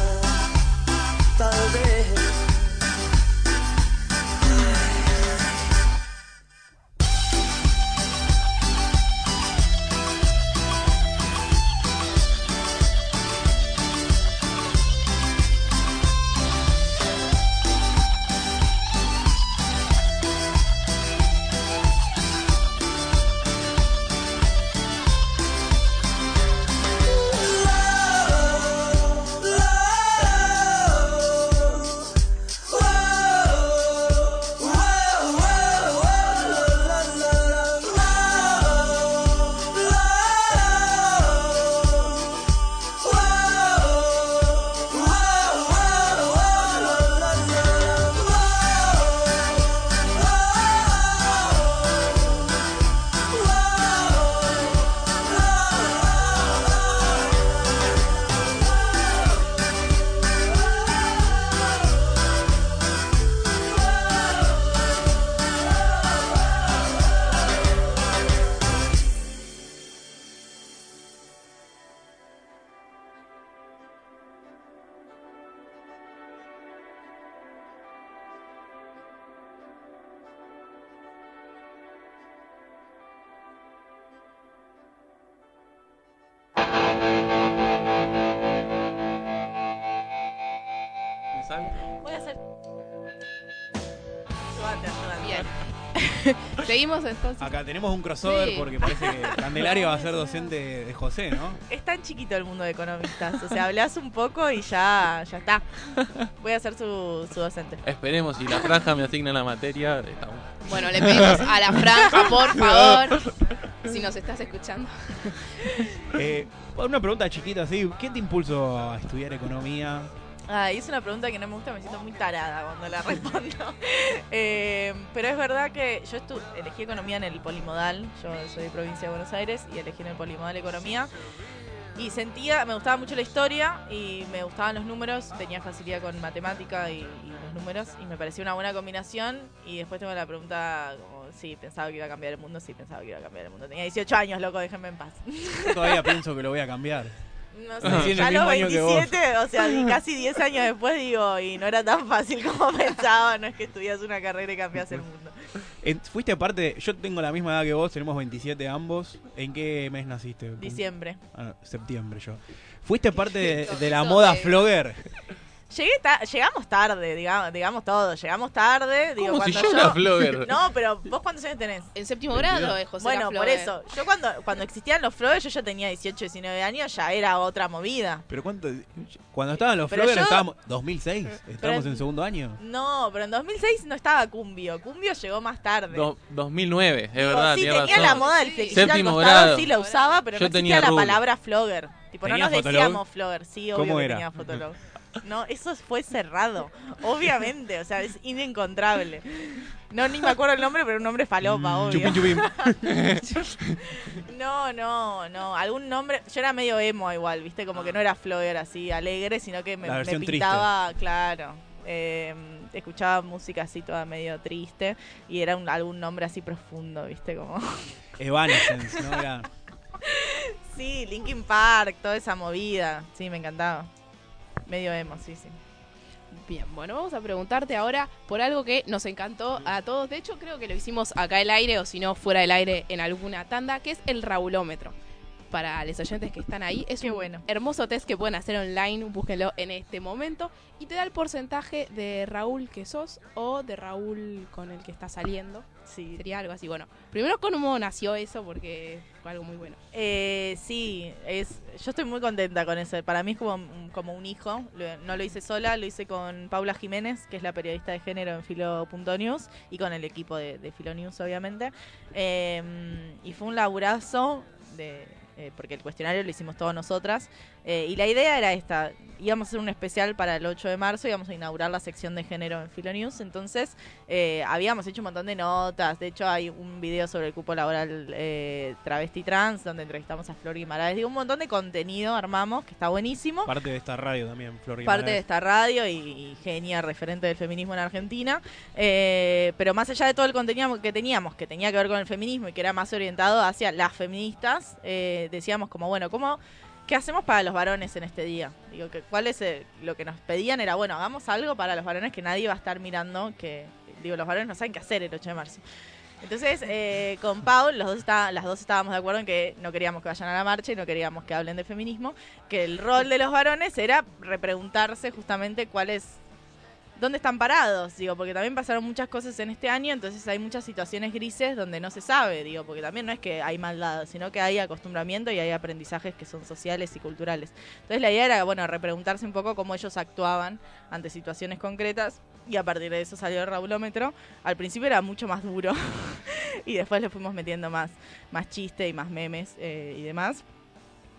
Seguimos entonces. Acá tenemos un crossover Sí. porque parece que Candelaria va a ser docente de José, ¿no? Es tan chiquito el mundo de economistas. O sea, hablas un poco y ya, ya está. Voy a ser su, su docente. Esperemos, si la franja me asigna la materia, estamos. Bueno, le pedimos a la franja, por favor, si nos estás escuchando. Eh, una pregunta chiquita, ¿sí? ¿Qué te impulsó a estudiar economía? Ah, es una pregunta que no me gusta, me siento muy tarada cuando la respondo. Eh, pero es verdad que yo estu- elegí economía en el polimodal, yo soy de provincia de Buenos Aires y elegí en el polimodal economía. Y sentía, me gustaba mucho la historia y me gustaban los números, tenía facilidad con matemática y, los números y me pareció una buena combinación. Y después tengo la pregunta, como, sí, pensaba que iba a cambiar el mundo, sí, pensaba que iba a cambiar el mundo. Tenía 18 años, loco, déjenme en paz. Todavía pienso que lo voy a cambiar. No sé, ya a los año que vos. 27, o sea, casi 10 años después digo, y no era tan fácil como pensaba, no es que estudias una carrera y cambias el mundo. Fuiste parte, yo tengo la misma edad que vos, tenemos 27 ambos. ¿En qué mes naciste? Diciembre. Ah, no, septiembre yo. ¿Fuiste parte de, de la moda flogger? Llegué ta- llegamos tarde, digamos, digamos todo, llegamos tarde. Digo, Como si cuando yo era flogger. No, pero vos cuántos años tenés. En séptimo grado, eh, José bueno, por eso, yo cuando, cuando existían los floggers, yo ya tenía 18, 19 años, ya era otra movida. ¿Pero cuánto? Cuando estaban los yo- estábamos... 2006, estábamos en- en segundo año. No, pero en 2006 no estaba Cumbio, Cumbio llegó más tarde. Do- 2009, es verdad, sí, tenía razón. la moda del Sí. flequillito al Séptimo costado, grado. sí la usaba, pero Yo no tenía existía la rubio. palabra flogger. Tipo, no ¿Tenía nos Fotolog? decíamos flogger, sí, obvio ¿Cómo que era? tenía Fotolog. No, eso fue cerrado, obviamente, o sea, es inencontrable. No, ni me acuerdo el nombre, pero un nombre falopa, obvio. Chupín, chupín. No, no, no, algún nombre, yo era medio emo igual, viste, como que no era flogger así alegre, sino que me, me pintaba, claro, eh, escuchaba música así toda medio triste y era un, algún nombre así profundo, viste, como... Evanescence, ¿no? Era... Sí, Linkin Park, toda esa movida. Sí, me encantaba. Medio emo, sí, sí. Bien, bueno, vamos a preguntarte ahora por algo que nos encantó a todos. De hecho, creo que lo hicimos acá el aire o si no fuera del aire en alguna tanda, que es el raulómetro. Para los oyentes que están ahí. Es Qué un bueno. hermoso test que pueden hacer online, búsquenlo en este momento. Y te da el porcentaje de Raúl que sos o de Raúl con el que estás saliendo. Sí. Sería algo así. Bueno, primero cómo nació eso porque fue algo muy bueno. Eh, sí, es, yo estoy muy contenta con eso. Para mí es como, un- como un hijo. Lo- no lo hice sola, lo hice con Paula Jiménez, que es la periodista de género en Filo.news, y con el equipo de, de Filo News, obviamente. Eh, y fue un laburazo de, eh, porque el cuestionario lo hicimos todas nosotras. Eh, y la idea era esta, íbamos a hacer un especial para el 8 de marzo, íbamos a inaugurar la sección de género en Filo News, entonces eh, habíamos hecho un montón de notas, de hecho hay un video sobre el cupo laboral eh, travesti trans, donde entrevistamos a Flor Guimaraes, digo, un montón de contenido armamos, que está buenísimo. Parte de esta radio también, Flor Parte de Guimaraes. esta radio y, y genia referente del feminismo en Argentina. Eh, pero más allá de todo el contenido que teníamos, que tenía que ver con el feminismo y que era más orientado hacia las feministas, eh, decíamos como, bueno, ¿cómo, ¿qué hacemos para los varones en este día? Digo, que cuál es el- lo que nos pedían era, bueno, hagamos algo para los varones que nadie va a estar mirando, que digo, los varones no saben qué hacer el 8 de marzo. Entonces, eh, con Paul, los dos está- las dos estábamos de acuerdo en que no queríamos que vayan a la marcha y no queríamos que hablen de feminismo, que el rol de los varones era repreguntarse justamente cuál es dónde están parados, digo, porque también pasaron muchas cosas en este año, entonces hay muchas situaciones grises donde no se sabe, digo, porque también no es que hay maldad, sino que hay acostumbramiento y hay aprendizajes que son sociales y culturales. Entonces la idea era, bueno, repreguntarse un poco cómo ellos actuaban ante situaciones concretas y a partir de eso salió el Raulómetro. Al principio era mucho más duro y después le fuimos metiendo más, más chiste y más memes eh, y demás.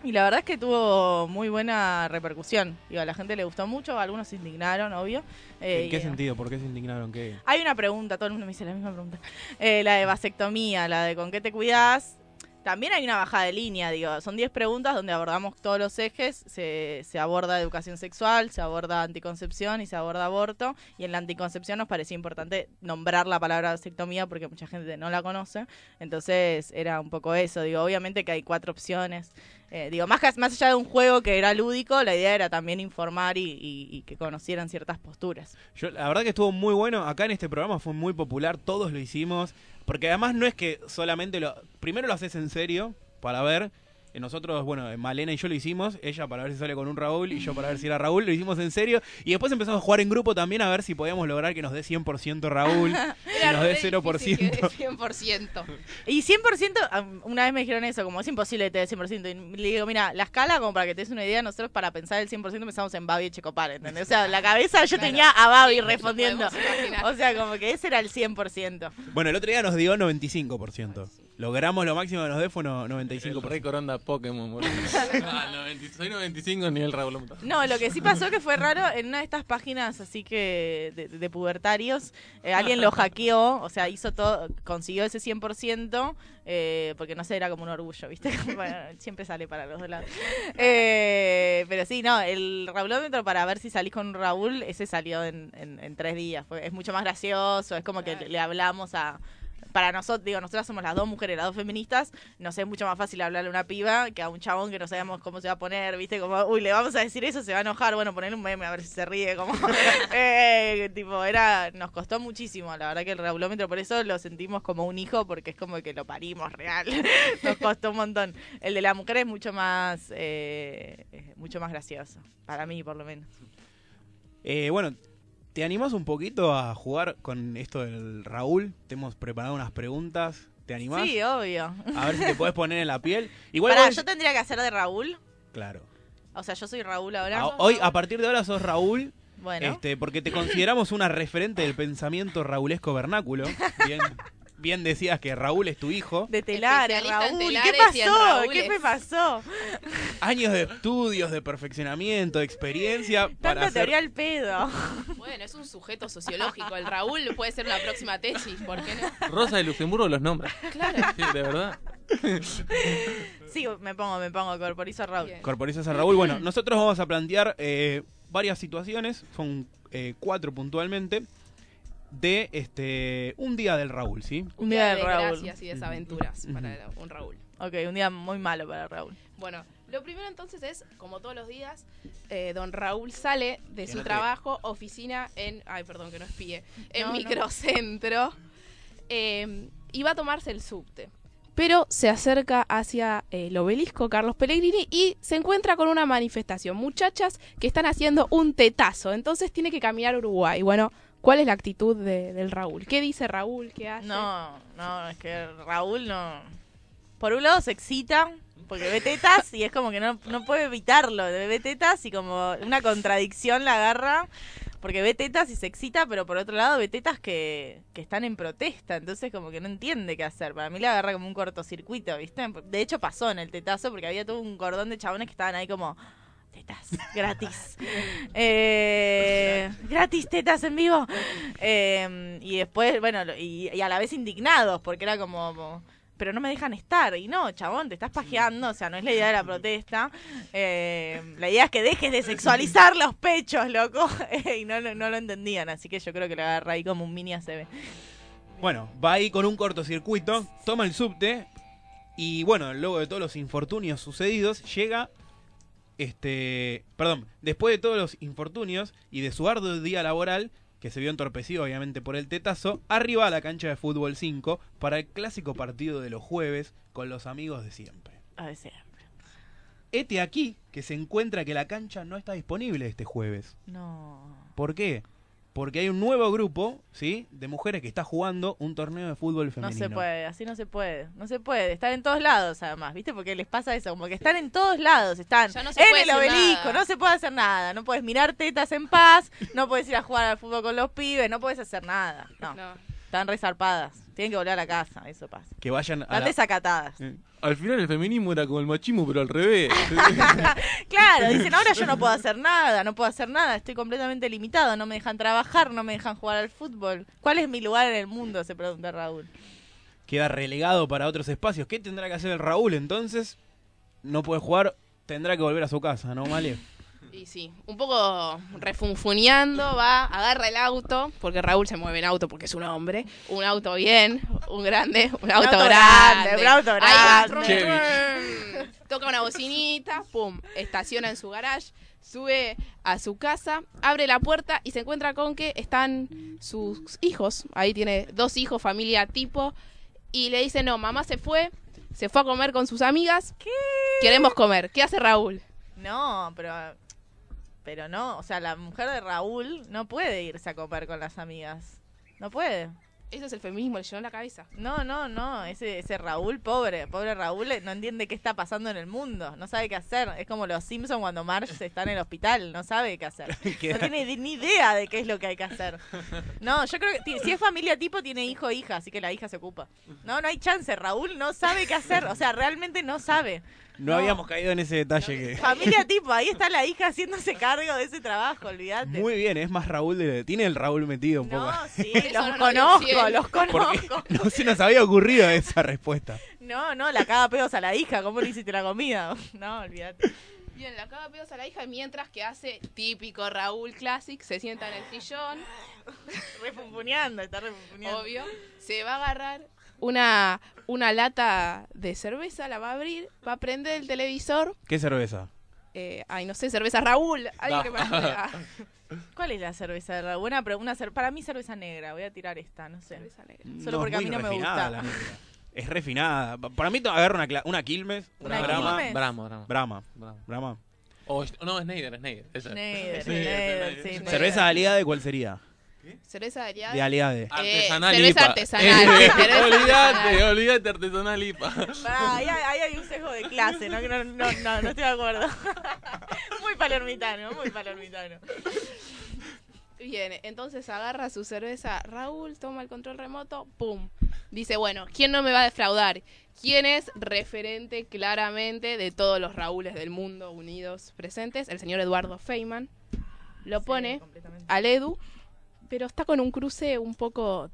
Y la verdad es que tuvo muy buena repercusión. Digo, a la gente le gustó mucho, algunos se indignaron, obvio. Eh, ¿En qué y, eh, sentido? ¿Por qué se indignaron? ¿Qué? Hay una pregunta, todo el mundo me dice la misma pregunta. Eh, la de vasectomía, la de con qué te cuidás. También hay una bajada de línea, digo, son 10 preguntas donde abordamos todos los ejes, se, se aborda educación sexual, se aborda anticoncepción y se aborda aborto, y en la anticoncepción nos parecía importante nombrar la palabra vasectomía porque mucha gente no la conoce, entonces era un poco eso, digo, obviamente que hay cuatro opciones, Eh, digo, más, más allá de un juego que era lúdico, la idea era también informar y, y- y que conocieran ciertas posturas. Yo, la verdad que estuvo muy bueno. Acá en este programa fue muy popular. Todos lo hicimos. Porque además no es que solamente lo. Primero lo haces en serio para ver. Eh, Nosotros, bueno, eh, Malena y yo lo hicimos. Ella para ver si sale con un Raúl y yo para ver si era Raúl. Lo hicimos en serio. Y después empezamos a jugar en grupo también a ver si podíamos lograr que nos dé 100% Raúl. y Era nos dé re difícil 0%. que dé 100%. Y 100%, am, una vez me dijeron eso, como es imposible que te dé 100%. Y le digo, mira, la escala, como para que te des una idea, nosotros para pensar el 100% pensamos en Babi y Checopar, ¿entendés? O sea, la cabeza yo Claro. tenía a Babi Sí, respondiendo. O sea, como que ese era el 100%. Bueno, el otro día nos dio 95%. Logramos lo máximo que nos dé fue no- El 95%. récord onda Pokémon, boludo. Ah, 90 soy 95 nivel Raúl. No, lo que sí pasó que fue raro, en una de estas páginas así que de, de pubertarios, eh, alguien lo hackeó, o sea, hizo todo, consiguió ese 100%, eh, porque no sé, era como un orgullo, ¿viste? Bueno, siempre sale para los dos lados. Eh, pero sí, no, el Raulómetro para ver si salís con Raúl, ese salió en, en- en tres días, fue, es mucho más gracioso, es como que le hablamos a... Para nosotros, digo, nosotras somos las dos mujeres, las dos feministas, nos es mucho más fácil hablarle a una piba que a un chabón que no sabemos cómo se va a poner, ¿viste? Como, uy, le vamos a decir eso, se va a enojar, bueno, ponerle un meme a ver si se ríe, como... eh, tipo, era... Nos costó muchísimo, la verdad que el Raulómetro, por eso lo sentimos como un hijo, porque es como que lo parimos real. nos costó un montón. El de la mujer es mucho más... eh, eh, mucho más gracioso, para mí por lo menos. Eh, bueno, ¿te animás un poquito a jugar con esto del Raúl? Te hemos preparado unas preguntas. ¿Te animás? Sí, obvio. A ver si te podés poner en la piel. Igual Pará, vos- yo tendría que hacer de Raúl. Claro. O sea, yo soy Raúl ahora. A- hoy, a partir de ahora sos Raúl, Bueno. este, porque te consideramos una referente del pensamiento raulesco vernáculo. Bien, bien decías que Raúl es tu hijo. De telares, Raúl. telares ¿Qué pasó? ¿Qué me pasó? Años de estudios, de perfeccionamiento, de experiencia para hacer... teoría al pedo. Bueno, es un sujeto sociológico. El Raúl puede ser la próxima tesis, ¿por qué no? Rosa de Luxemburgo los nombra. Claro. Sí, de verdad. Sí, me pongo, me pongo, corporizo Raúl. Bien. Corporizas a Raúl. Bueno, nosotros vamos a plantear eh, varias situaciones, son eh, cuatro puntualmente, de este un día del Raúl, ¿sí? Un día de de Raúl. gracias y desaventuras para un Raúl. Ok, un día muy malo para Raúl. Bueno, lo primero entonces es, como todos los días, eh, don Raúl sale de su trabajo, oficina en, ay, perdón que no espíe, en No, no. microcentro, eh, y va a tomarse el subte. pero se acerca hacia eh, el obelisco Carlos Pellegrini y se encuentra con una manifestación. Muchachas que están haciendo un tetazo, entonces tiene que caminar a Uruguay. Bueno, ¿cuál es la actitud de- del Raúl? ¿Qué dice Raúl? ¿Qué hace? No, no, es que Raúl no. Por un lado se excita porque ve tetas y es como que no, no puede evitarlo. Ve tetas y como una contradicción la agarra porque ve tetas y se excita, pero por otro lado ve tetas que, que están en protesta. Entonces como que no entiende qué hacer. Para mí la agarra como un cortocircuito, ¿viste? De hecho pasó en el tetazo porque había todo un cordón de chabones que estaban ahí como... Tetas, gratis. Eh, gratis, tetas en vivo. Eh, y después, bueno, y, y a la vez indignados, porque era como, como, pero no me dejan estar. Y no, chabón, te estás pajeando, o sea, no es la idea de la protesta. Eh, la idea es que dejes de sexualizar los pechos, loco. y no, lo- no lo entendían, así que yo creo que lo agarra ahí como un mini ACB. Bueno, va ahí con un cortocircuito, toma el subte y bueno, luego de todos los infortunios sucedidos, llega este, perdón, después de todos los infortunios y de su arduo día laboral, que se vio entorpecido obviamente por el tetazo, arriba a la cancha de fútbol 5 para el clásico partido de los jueves con los amigos de siempre. A veces. Este aquí que se encuentra que la cancha no está disponible este jueves. No. ¿Por qué? Porque hay un nuevo grupo, ¿sí? De mujeres que está jugando un torneo de fútbol No femenino. se puede, así no se puede. No se puede. Están en todos lados, además, ¿viste? Porque les pasa eso, como que están en todos lados. Están no en el obelisco, nada. no se puede hacer nada. No puedes mirar tetas en paz, no puedes ir a jugar al fútbol con los pibes, no puedes hacer nada. No, No. Están resarpadas. Tienen que volver a la casa, eso pasa. Que vayan a Están la- desacatadas. Al final el feminismo era como el machismo, pero al revés. Claro, dicen, ahora yo no puedo hacer nada, no puedo hacer nada, estoy completamente limitado, no me dejan trabajar, no me dejan jugar al fútbol. ¿Cuál es mi lugar en el mundo? Se pregunta Raúl. queda relegado para otros espacios. ¿Qué tendrá que hacer el Raúl entonces? No puede jugar, tendrá que volver a su casa, ¿no, Male? Y sí, un poco refunfuneando, va, agarra el auto, porque Raúl se mueve en auto porque es un hombre, un auto bien, un grande, un auto, auto grande, grande, un auto Ahí va, grande. Toca una bocinita, pum, estaciona en su garage, sube a su casa, abre la puerta y se encuentra con que están sus hijos, ahí tiene dos hijos, familia tipo, y le dice, no, mamá se fue, se fue a comer con sus amigas, ¿Qué? queremos comer, ¿qué hace Raúl? No, pero pero no, o sea, la mujer de Raúl no puede irse a comer con las amigas. No puede. Ese es el feminismo, le llenó la cabeza. No, no, no, ese, ese Raúl, pobre, pobre Raúl, eh, no entiende qué está pasando en el mundo, no sabe qué hacer. Es como los Simpsons cuando Marge está en el hospital, no sabe qué hacer. No tiene ni idea de qué es lo que hay que hacer. No, yo creo que si es familia tipo, tiene hijo o hija, así que la hija se ocupa. No, no hay chance, Raúl no sabe qué hacer, o sea, realmente no sabe. No, No. habíamos caído en ese detalle que... Familia tipo, ahí está la hija haciéndose cargo de ese trabajo, olvídate. Muy bien, es más Raúl de... Tiene el Raúl metido un poco. No, sí, Eso los no lo conozco, los conozco. no se nos había ocurrido esa respuesta. No, no, la caga pedos a la hija, ¿cómo le hiciste la comida? No, olvídate. Bien, la acaba pedos a la hija mientras que hace típico Raúl Classic, se sienta en el sillón, Refunfuneando, está refunfuneando. obvio, se va a agarrar una, una lata de cerveza, la va a abrir, va a prender el televisor, ¿Qué cerveza? eh, ay no sé, cerveza Raúl, alguien que ¿Cuál es la cerveza de Raúl? Una cer- para mí cerveza negra, voy a tirar esta, no sé. cerveza negra. Solo porque a mí no me gusta. la negra. Es refinada. Pa- Para mí agarra una, una Quilmes, una, ¿Una Brahma. Quilmes? Brahma, Brahma. Brahma. Brahma. Brahma. O es- no, es Snyder, es Snyder. ¿Cerveza de aliade cuál sería? Cerveza de aliada. De aliade. Artesanal cerveza IPA. artesanal, Eh, cerveza olvídate, artesanal. olvídate artesanal IPA. Ahí, hay- un sesgo de clase, ¿no? No, no, no, no estoy de acuerdo. muy palermitano, muy palermitano. Bien, entonces agarra su cerveza Raúl, toma el control remoto, ¡pum! Dice, bueno, ¿quién no me va a defraudar? ¿Quién es referente claramente de todos los Raúles del mundo unidos presentes? El señor Eduardo Feynman. Lo pone al Edu, pero está con un cruce un poco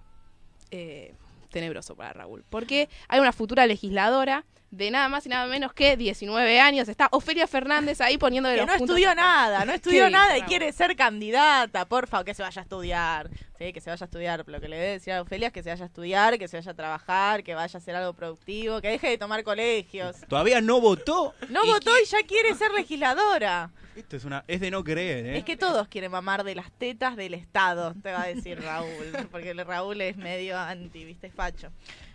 eh, tenebroso para Raúl. Porque hay una futura legisladora de nada más y nada menos que 19 años. Está Ofelia Fernández ahí poniéndole Que los no puntos estudió nada, no estudió nada y quiere ser candidata, porfa, que se vaya a estudiar. Sí, que se vaya a estudiar. Lo que le debe decir a Ofelia es que se vaya a estudiar, que se vaya a trabajar, que vaya a hacer algo productivo, que deje de tomar colegios. Todavía no votó. No y votó y ya quiere ser legisladora. Esto es una es de no creer, ¿eh? Es que todos quieren mamar de las tetas del Estado, te va a decir Raúl. Porque Raúl es medio anti, viste, es facho.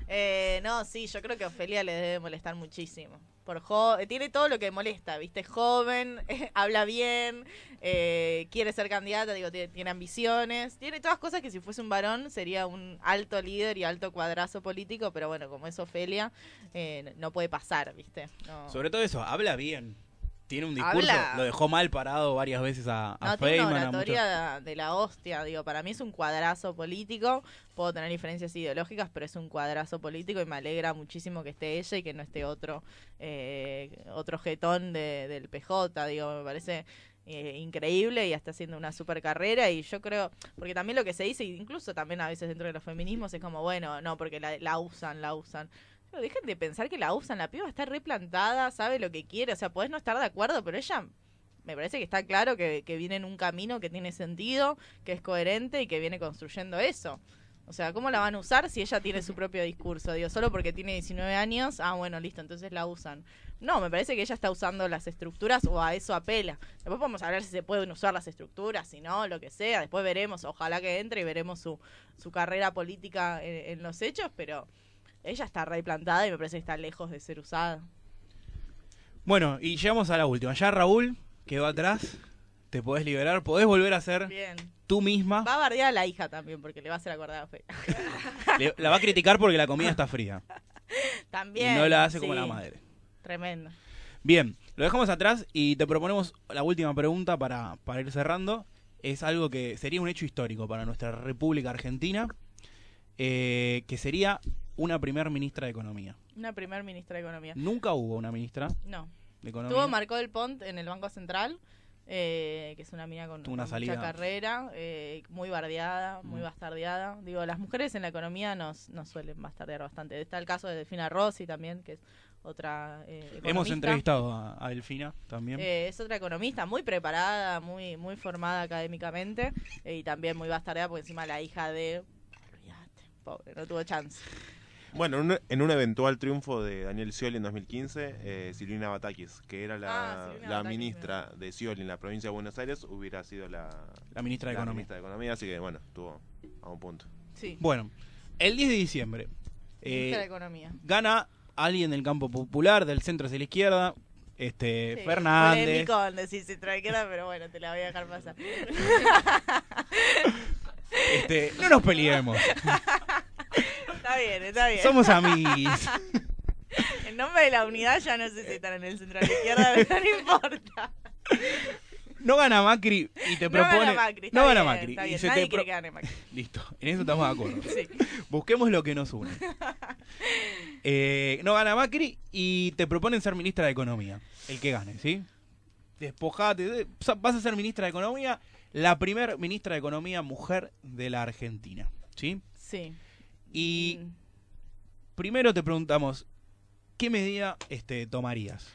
Eh, no, sí, yo creo que a Ofelia le debe molestar muchísimo. Por jo- eh, tiene todo lo que molesta, ¿viste? Joven, habla bien, eh, quiere ser candidata, digo, tiene, tiene ambiciones, tiene todas cosas que si fuese un varón sería un alto líder y alto cuadrazo político, pero bueno, como es Ofelia, eh, no puede pasar, ¿viste? No. Sobre todo eso, habla bien. Tiene un discurso, Habla- lo dejó mal parado varias veces a, a No, tiene una Feynman, oratoria muchos- de la hostia, digo, para mí es un cuadrazo político, puedo tener diferencias ideológicas, pero es un cuadrazo político y me alegra muchísimo que esté ella y que no esté otro eh, otro jetón de- del PJ, digo, me parece eh, increíble y está haciendo una super carrera y yo creo, porque también lo que se dice, incluso también a veces dentro de los feminismos, es como, bueno, no, porque la, la usan, la usan. Pero dejen de pensar que la usan, la piba está replantada, sabe lo que quiere, o sea, podés no estar de acuerdo, pero ella me parece que está claro que, que viene en un camino que tiene sentido, que es coherente y que viene construyendo eso. O sea, ¿cómo la van a usar si ella tiene su propio discurso? Digo, solo porque tiene 19 años, ah, bueno, listo, entonces la usan. No, me parece que ella está usando las estructuras o a eso apela. Después podemos hablar si se pueden usar las estructuras, si no, lo que sea. Después veremos, ojalá que entre y veremos su, su carrera política en, en los hechos, pero ella está re plantada y me parece que está lejos de ser usada. Bueno, y llegamos a la última. Ya Raúl quedó atrás. Te podés liberar, podés volver a ser Bien. tú misma. Va a bardear a la hija también, porque le va a hacer acordar a Fe. Le- la va a criticar porque la comida está fría. También. y no la hace como la madre. Tremendo. Bien, lo dejamos atrás y te proponemos la última pregunta para, para ir cerrando. Es algo que sería un hecho histórico para nuestra República Argentina, eh, que sería una primer ministra de Economía. Una primer ministra de Economía. Nunca hubo una ministra No. de Economía. Tuvo Marcó del Pont en el Banco Central, eh, que es una mina con, una con mucha carrera, eh, muy bardeada, muy Mm. bastardeada. Digo, las mujeres en la economía nos, nos suelen bastardear bastante. Está el caso de Delfina Rossi también, que es otra eh, Hemos entrevistado a, a Delfina también. Eh, es otra economista muy preparada, muy muy formada académicamente eh, y también muy bastardeada porque encima la hija de... Olvídate, pobre, no tuvo chance. Bueno, en un, en un eventual triunfo de Daniel Scioli en 2015, eh, Silvina Batakis, que era la, Ah, Silvina la Batakis, ministra de Scioli en la provincia de Buenos Aires, hubiera sido la, la ministra de la Economía. ministra de Economía, así que bueno, estuvo a un punto. Sí, Bueno, el 10 de diciembre de eh, Economía. gana alguien del campo popular, del centro hacia la izquierda, este Sí, Fernández. Decir centro izquierda, pero bueno, te la voy a dejar pasar. Este, no nos peleemos, Está bien, está bien. somos amigos. En nombre de la unidad ya no sé si están en el centro de la izquierda, pero no importa. No gana Macri y te No propone. gana Macri, no gana bien, Macri. está y bien. se Nadie te quiere pro- que gane Macri. Listo, en eso estamos de acuerdo. Sí. Busquemos lo que nos une. Eh, no gana Macri y te proponen ser ministra de Economía. El que gane, ¿sí? Despojate. de- Vas a ser ministra de Economía, la primer ministra de Economía mujer de la Argentina, ¿sí? Sí. Y Mm. primero te preguntamos, ¿qué medida este, tomarías?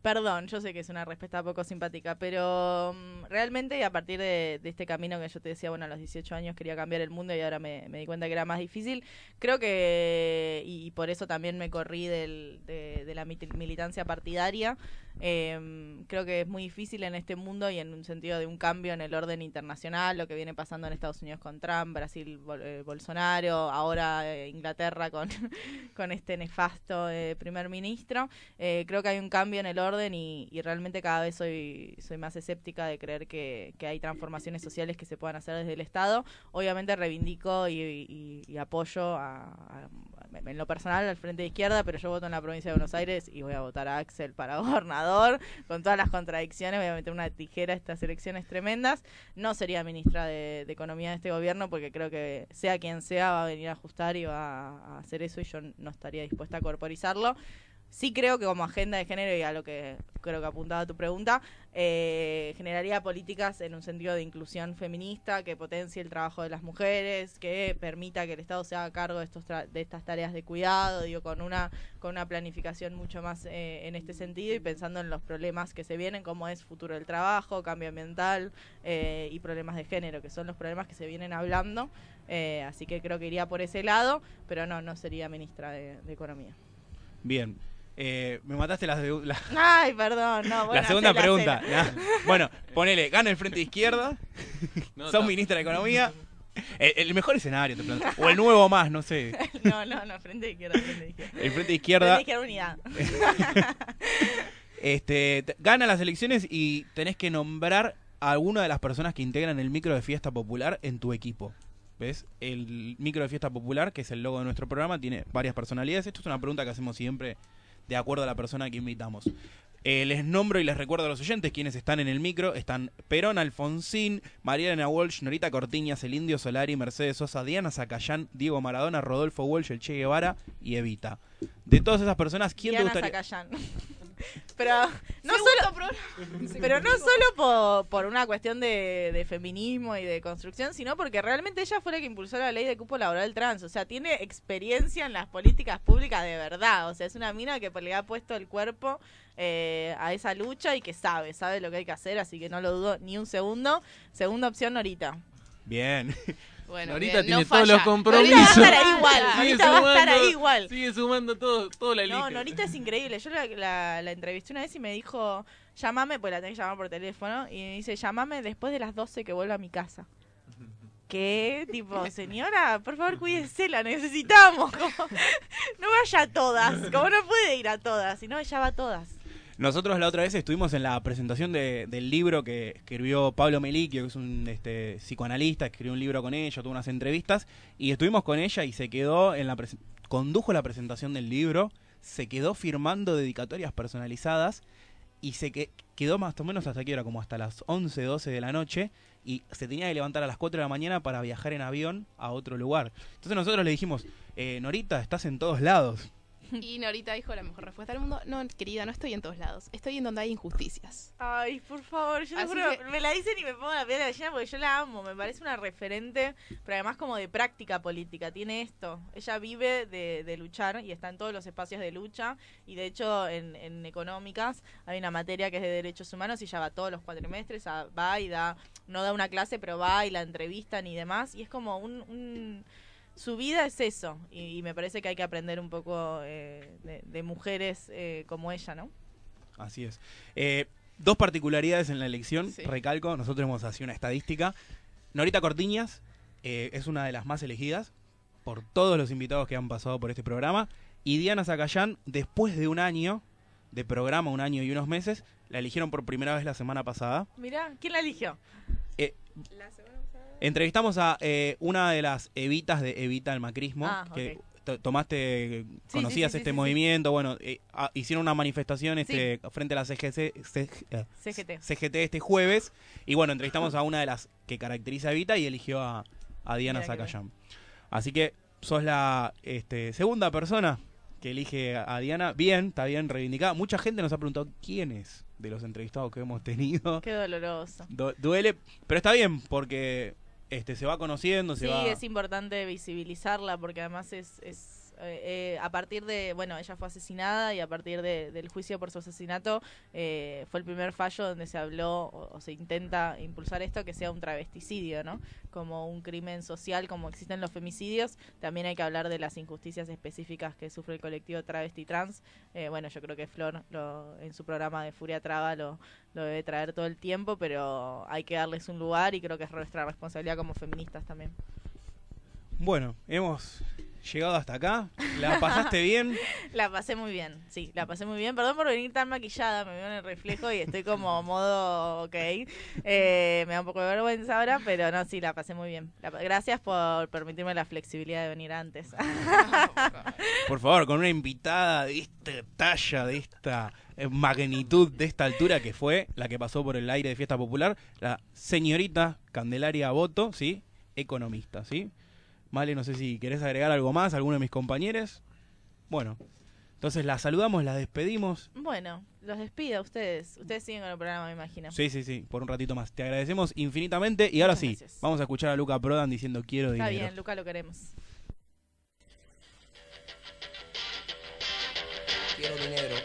Perdón, yo sé que es una respuesta poco simpática, pero mm, realmente a partir de, de este camino que yo te decía, bueno, a los 18 años quería cambiar el mundo y ahora me, me di cuenta que era más difícil, creo que, y, y por eso también me corrí del- de, de la mil- militancia partidaria, eh, creo que es muy difícil en este mundo y en un sentido de un cambio en el orden internacional, lo que viene pasando en Estados Unidos con Trump, Brasil, eh, Bolsonaro, ahora eh, Inglaterra con, con este nefasto eh, primer ministro. Eh, creo que hay un cambio en el orden y, y realmente cada vez soy, soy más escéptica de creer que, que hay transformaciones sociales que se puedan hacer desde el Estado. Obviamente reivindico y apoyo a, a- en lo personal al Frente de Izquierda, pero yo voto en la provincia de Buenos Aires y voy a votar a Axel para gobernador, con todas las contradicciones, voy a meter una tijera a estas elecciones tremendas. No sería ministra de, de Economía de este gobierno porque creo que sea quien sea va a venir a ajustar y va a, hacer eso y yo no estaría dispuesta a corporizarlo. Sí creo que como agenda de género y a lo que creo que apuntaba tu pregunta, eh, generaría políticas en un sentido de inclusión feminista que potencie el trabajo de las mujeres, que permita que el Estado se haga cargo de, estos tra- de estas tareas de cuidado, digo, con una, con una planificación mucho más eh, en este sentido y pensando en los problemas que se vienen, como es futuro del trabajo, cambio ambiental eh, y problemas de género, que son los problemas que se vienen hablando. Eh, así que creo que iría por ese lado, pero no, no sería ministra de, de Economía. Bien. Eh, me mataste la, de- la- Ay, perdón, no. Bueno, la segunda pregunta. Nah. Bueno, ponele, gana el Frente de Izquierda, No, sos ministra de Economía. El, el mejor escenario, te planteo. O el nuevo más, no sé. No, no, no, frente de izquierda, frente de izquierda. El frente Frente de izquierda unidad. este, te- gana las elecciones y tenés que nombrar a alguna de las personas que integran el micro de fiesta popular en tu equipo. ¿Ves? El micro de fiesta popular, que es el logo de nuestro programa, tiene varias personalidades. Esto es una pregunta que hacemos siempre de acuerdo a la persona que invitamos. Eh, les nombro y les recuerdo a los oyentes quienes están en el micro. Están Perón Alfonsín, Mariana Walsh, Norita Cortiñas, el Indio Solari, Mercedes Sosa, Diana Zacayán, Diego Maradona, Rodolfo Walsh, el Che Guevara y Evita. De todas esas personas, ¿quién Diana te gustaría? Zacayán. Pero no solo, pero no solo por, por una cuestión de, de feminismo y de construcción, sino porque realmente ella fue la que impulsó la ley de cupo laboral trans. O sea, tiene experiencia en las políticas públicas de verdad. O sea, es una mina que le ha puesto el cuerpo eh, a esa lucha y que sabe, sabe lo que hay que hacer, así que no lo dudo ni un segundo. Segunda opción, Norita. Bien. Bueno, Norita bien, tiene no todos los compromisos. Norita va a estar ahí igual. Sigue Norita va a estar sumando- ahí igual. Sigue sumando todo, todo la elige. No, Norita es increíble. Yo la, la- la entrevisté una vez y me dijo, llámame, pues la tenés que llamar por teléfono, y me dice, llámame después de las 12 que vuelva a mi casa. ¿Qué? Tipo, señora, por favor cuídese, la necesitamos. Como, no vaya a todas, como no puede ir a todas, sino ella va a todas. Nosotros la otra vez estuvimos en la presentación de- del libro que escribió Pablo Melicchio, que es un este, psicoanalista, escribió un libro con ella, tuvo unas entrevistas, y estuvimos con ella y se quedó en la condujo la presentación del libro, se quedó firmando dedicatorias personalizadas y se que- quedó más o menos hasta que era como hasta las 11, 12 de la noche y se tenía que levantar a las 4 de la mañana para viajar en avión a otro lugar. Entonces nosotros le dijimos, eh, Norita, estás en todos lados. Y Norita dijo la mejor respuesta del mundo. No, querida, no estoy en todos lados. Estoy en donde hay injusticias. Ay, por favor, yo te Así juro, que- me la dicen y me pongo la piel de gallina porque yo la amo, me parece una referente, pero además como de práctica política, tiene esto, ella vive de, de luchar y está en todos los espacios de lucha y de hecho en, en económicas hay una materia que es de derechos humanos y ella va todos los cuatrimestres, a- va y da, no da una clase, pero va y la entrevistan y demás y es como un... un- su vida es eso y, y me parece que hay que aprender un poco eh, de, de mujeres eh, como ella, ¿no? Así es. Eh, dos particularidades en la elección, Sí. recalco, nosotros hemos así una estadística. Norita Cortiñas eh, es una de las más elegidas por todos los invitados que han pasado por este programa. Y Diana Zacayán, después de un año de programa, un año y unos meses, la eligieron por primera vez la semana pasada. Mirá, ¿quién la eligió? Eh, entrevistamos a eh, una de las evitas de Evita el Macrismo, Ah, que ok. to- tomaste, sí, conocías sí, sí, este movimiento, bueno, eh, ah, hicieron una manifestación este, frente a la CGC, CG, CGT. CGT este jueves, y bueno, entrevistamos a una de las que caracteriza a Evita y eligió a, a Diana Zacayán. Así que sos la este, segunda persona que elige a, a Diana. Bien, está bien reivindicada. Mucha gente nos ha preguntado quién es de los entrevistados que hemos tenido. Qué doloroso. Du- duele, pero está bien porque este se va conociendo, se Sí, va es importante visibilizarla porque además es, es eh, a partir de, bueno, ella fue asesinada y a partir de- del juicio por su asesinato eh, fue el primer fallo donde se habló o, o se intenta impulsar esto que sea un travesticidio, ¿no? Como un crimen social, como existen los femicidios, también hay que hablar de las injusticias específicas que sufre el colectivo travesti trans. Eh, bueno, yo creo que Flor lo, en su programa de Furia Traba lo, lo debe traer todo el tiempo, pero hay que darles un lugar y creo que es nuestra responsabilidad como feministas también. Bueno, hemos llegado hasta acá. ¿La pasaste bien? La pasé muy bien, sí, la pasé muy bien. Perdón por venir tan maquillada, me veo en el reflejo y estoy como modo ok. Eh, me da un poco de vergüenza ahora, pero no, sí, la pasé muy bien. La- gracias por permitirme la flexibilidad de venir antes. Por favor, con una invitada de esta talla, de esta eh, magnitud, de esta altura que fue la que pasó por el aire de fiesta popular, la señorita Candelaria Boto, ¿sí? Economista, ¿sí? Vale, no sé si querés agregar algo más, alguno de mis compañeros. Bueno, entonces la saludamos, la despedimos. bueno, los despido a ustedes. Ustedes siguen con el programa, me imagino. Sí, sí, sí, por un ratito más. Te agradecemos infinitamente y ahora Muchas sí, gracias. vamos a escuchar a Luca Prodan diciendo quiero Está dinero. bien, Luca, lo queremos. quiero dinero.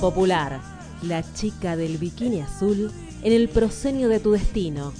popular, la chica del bikini azul en el proscenio de tu destino,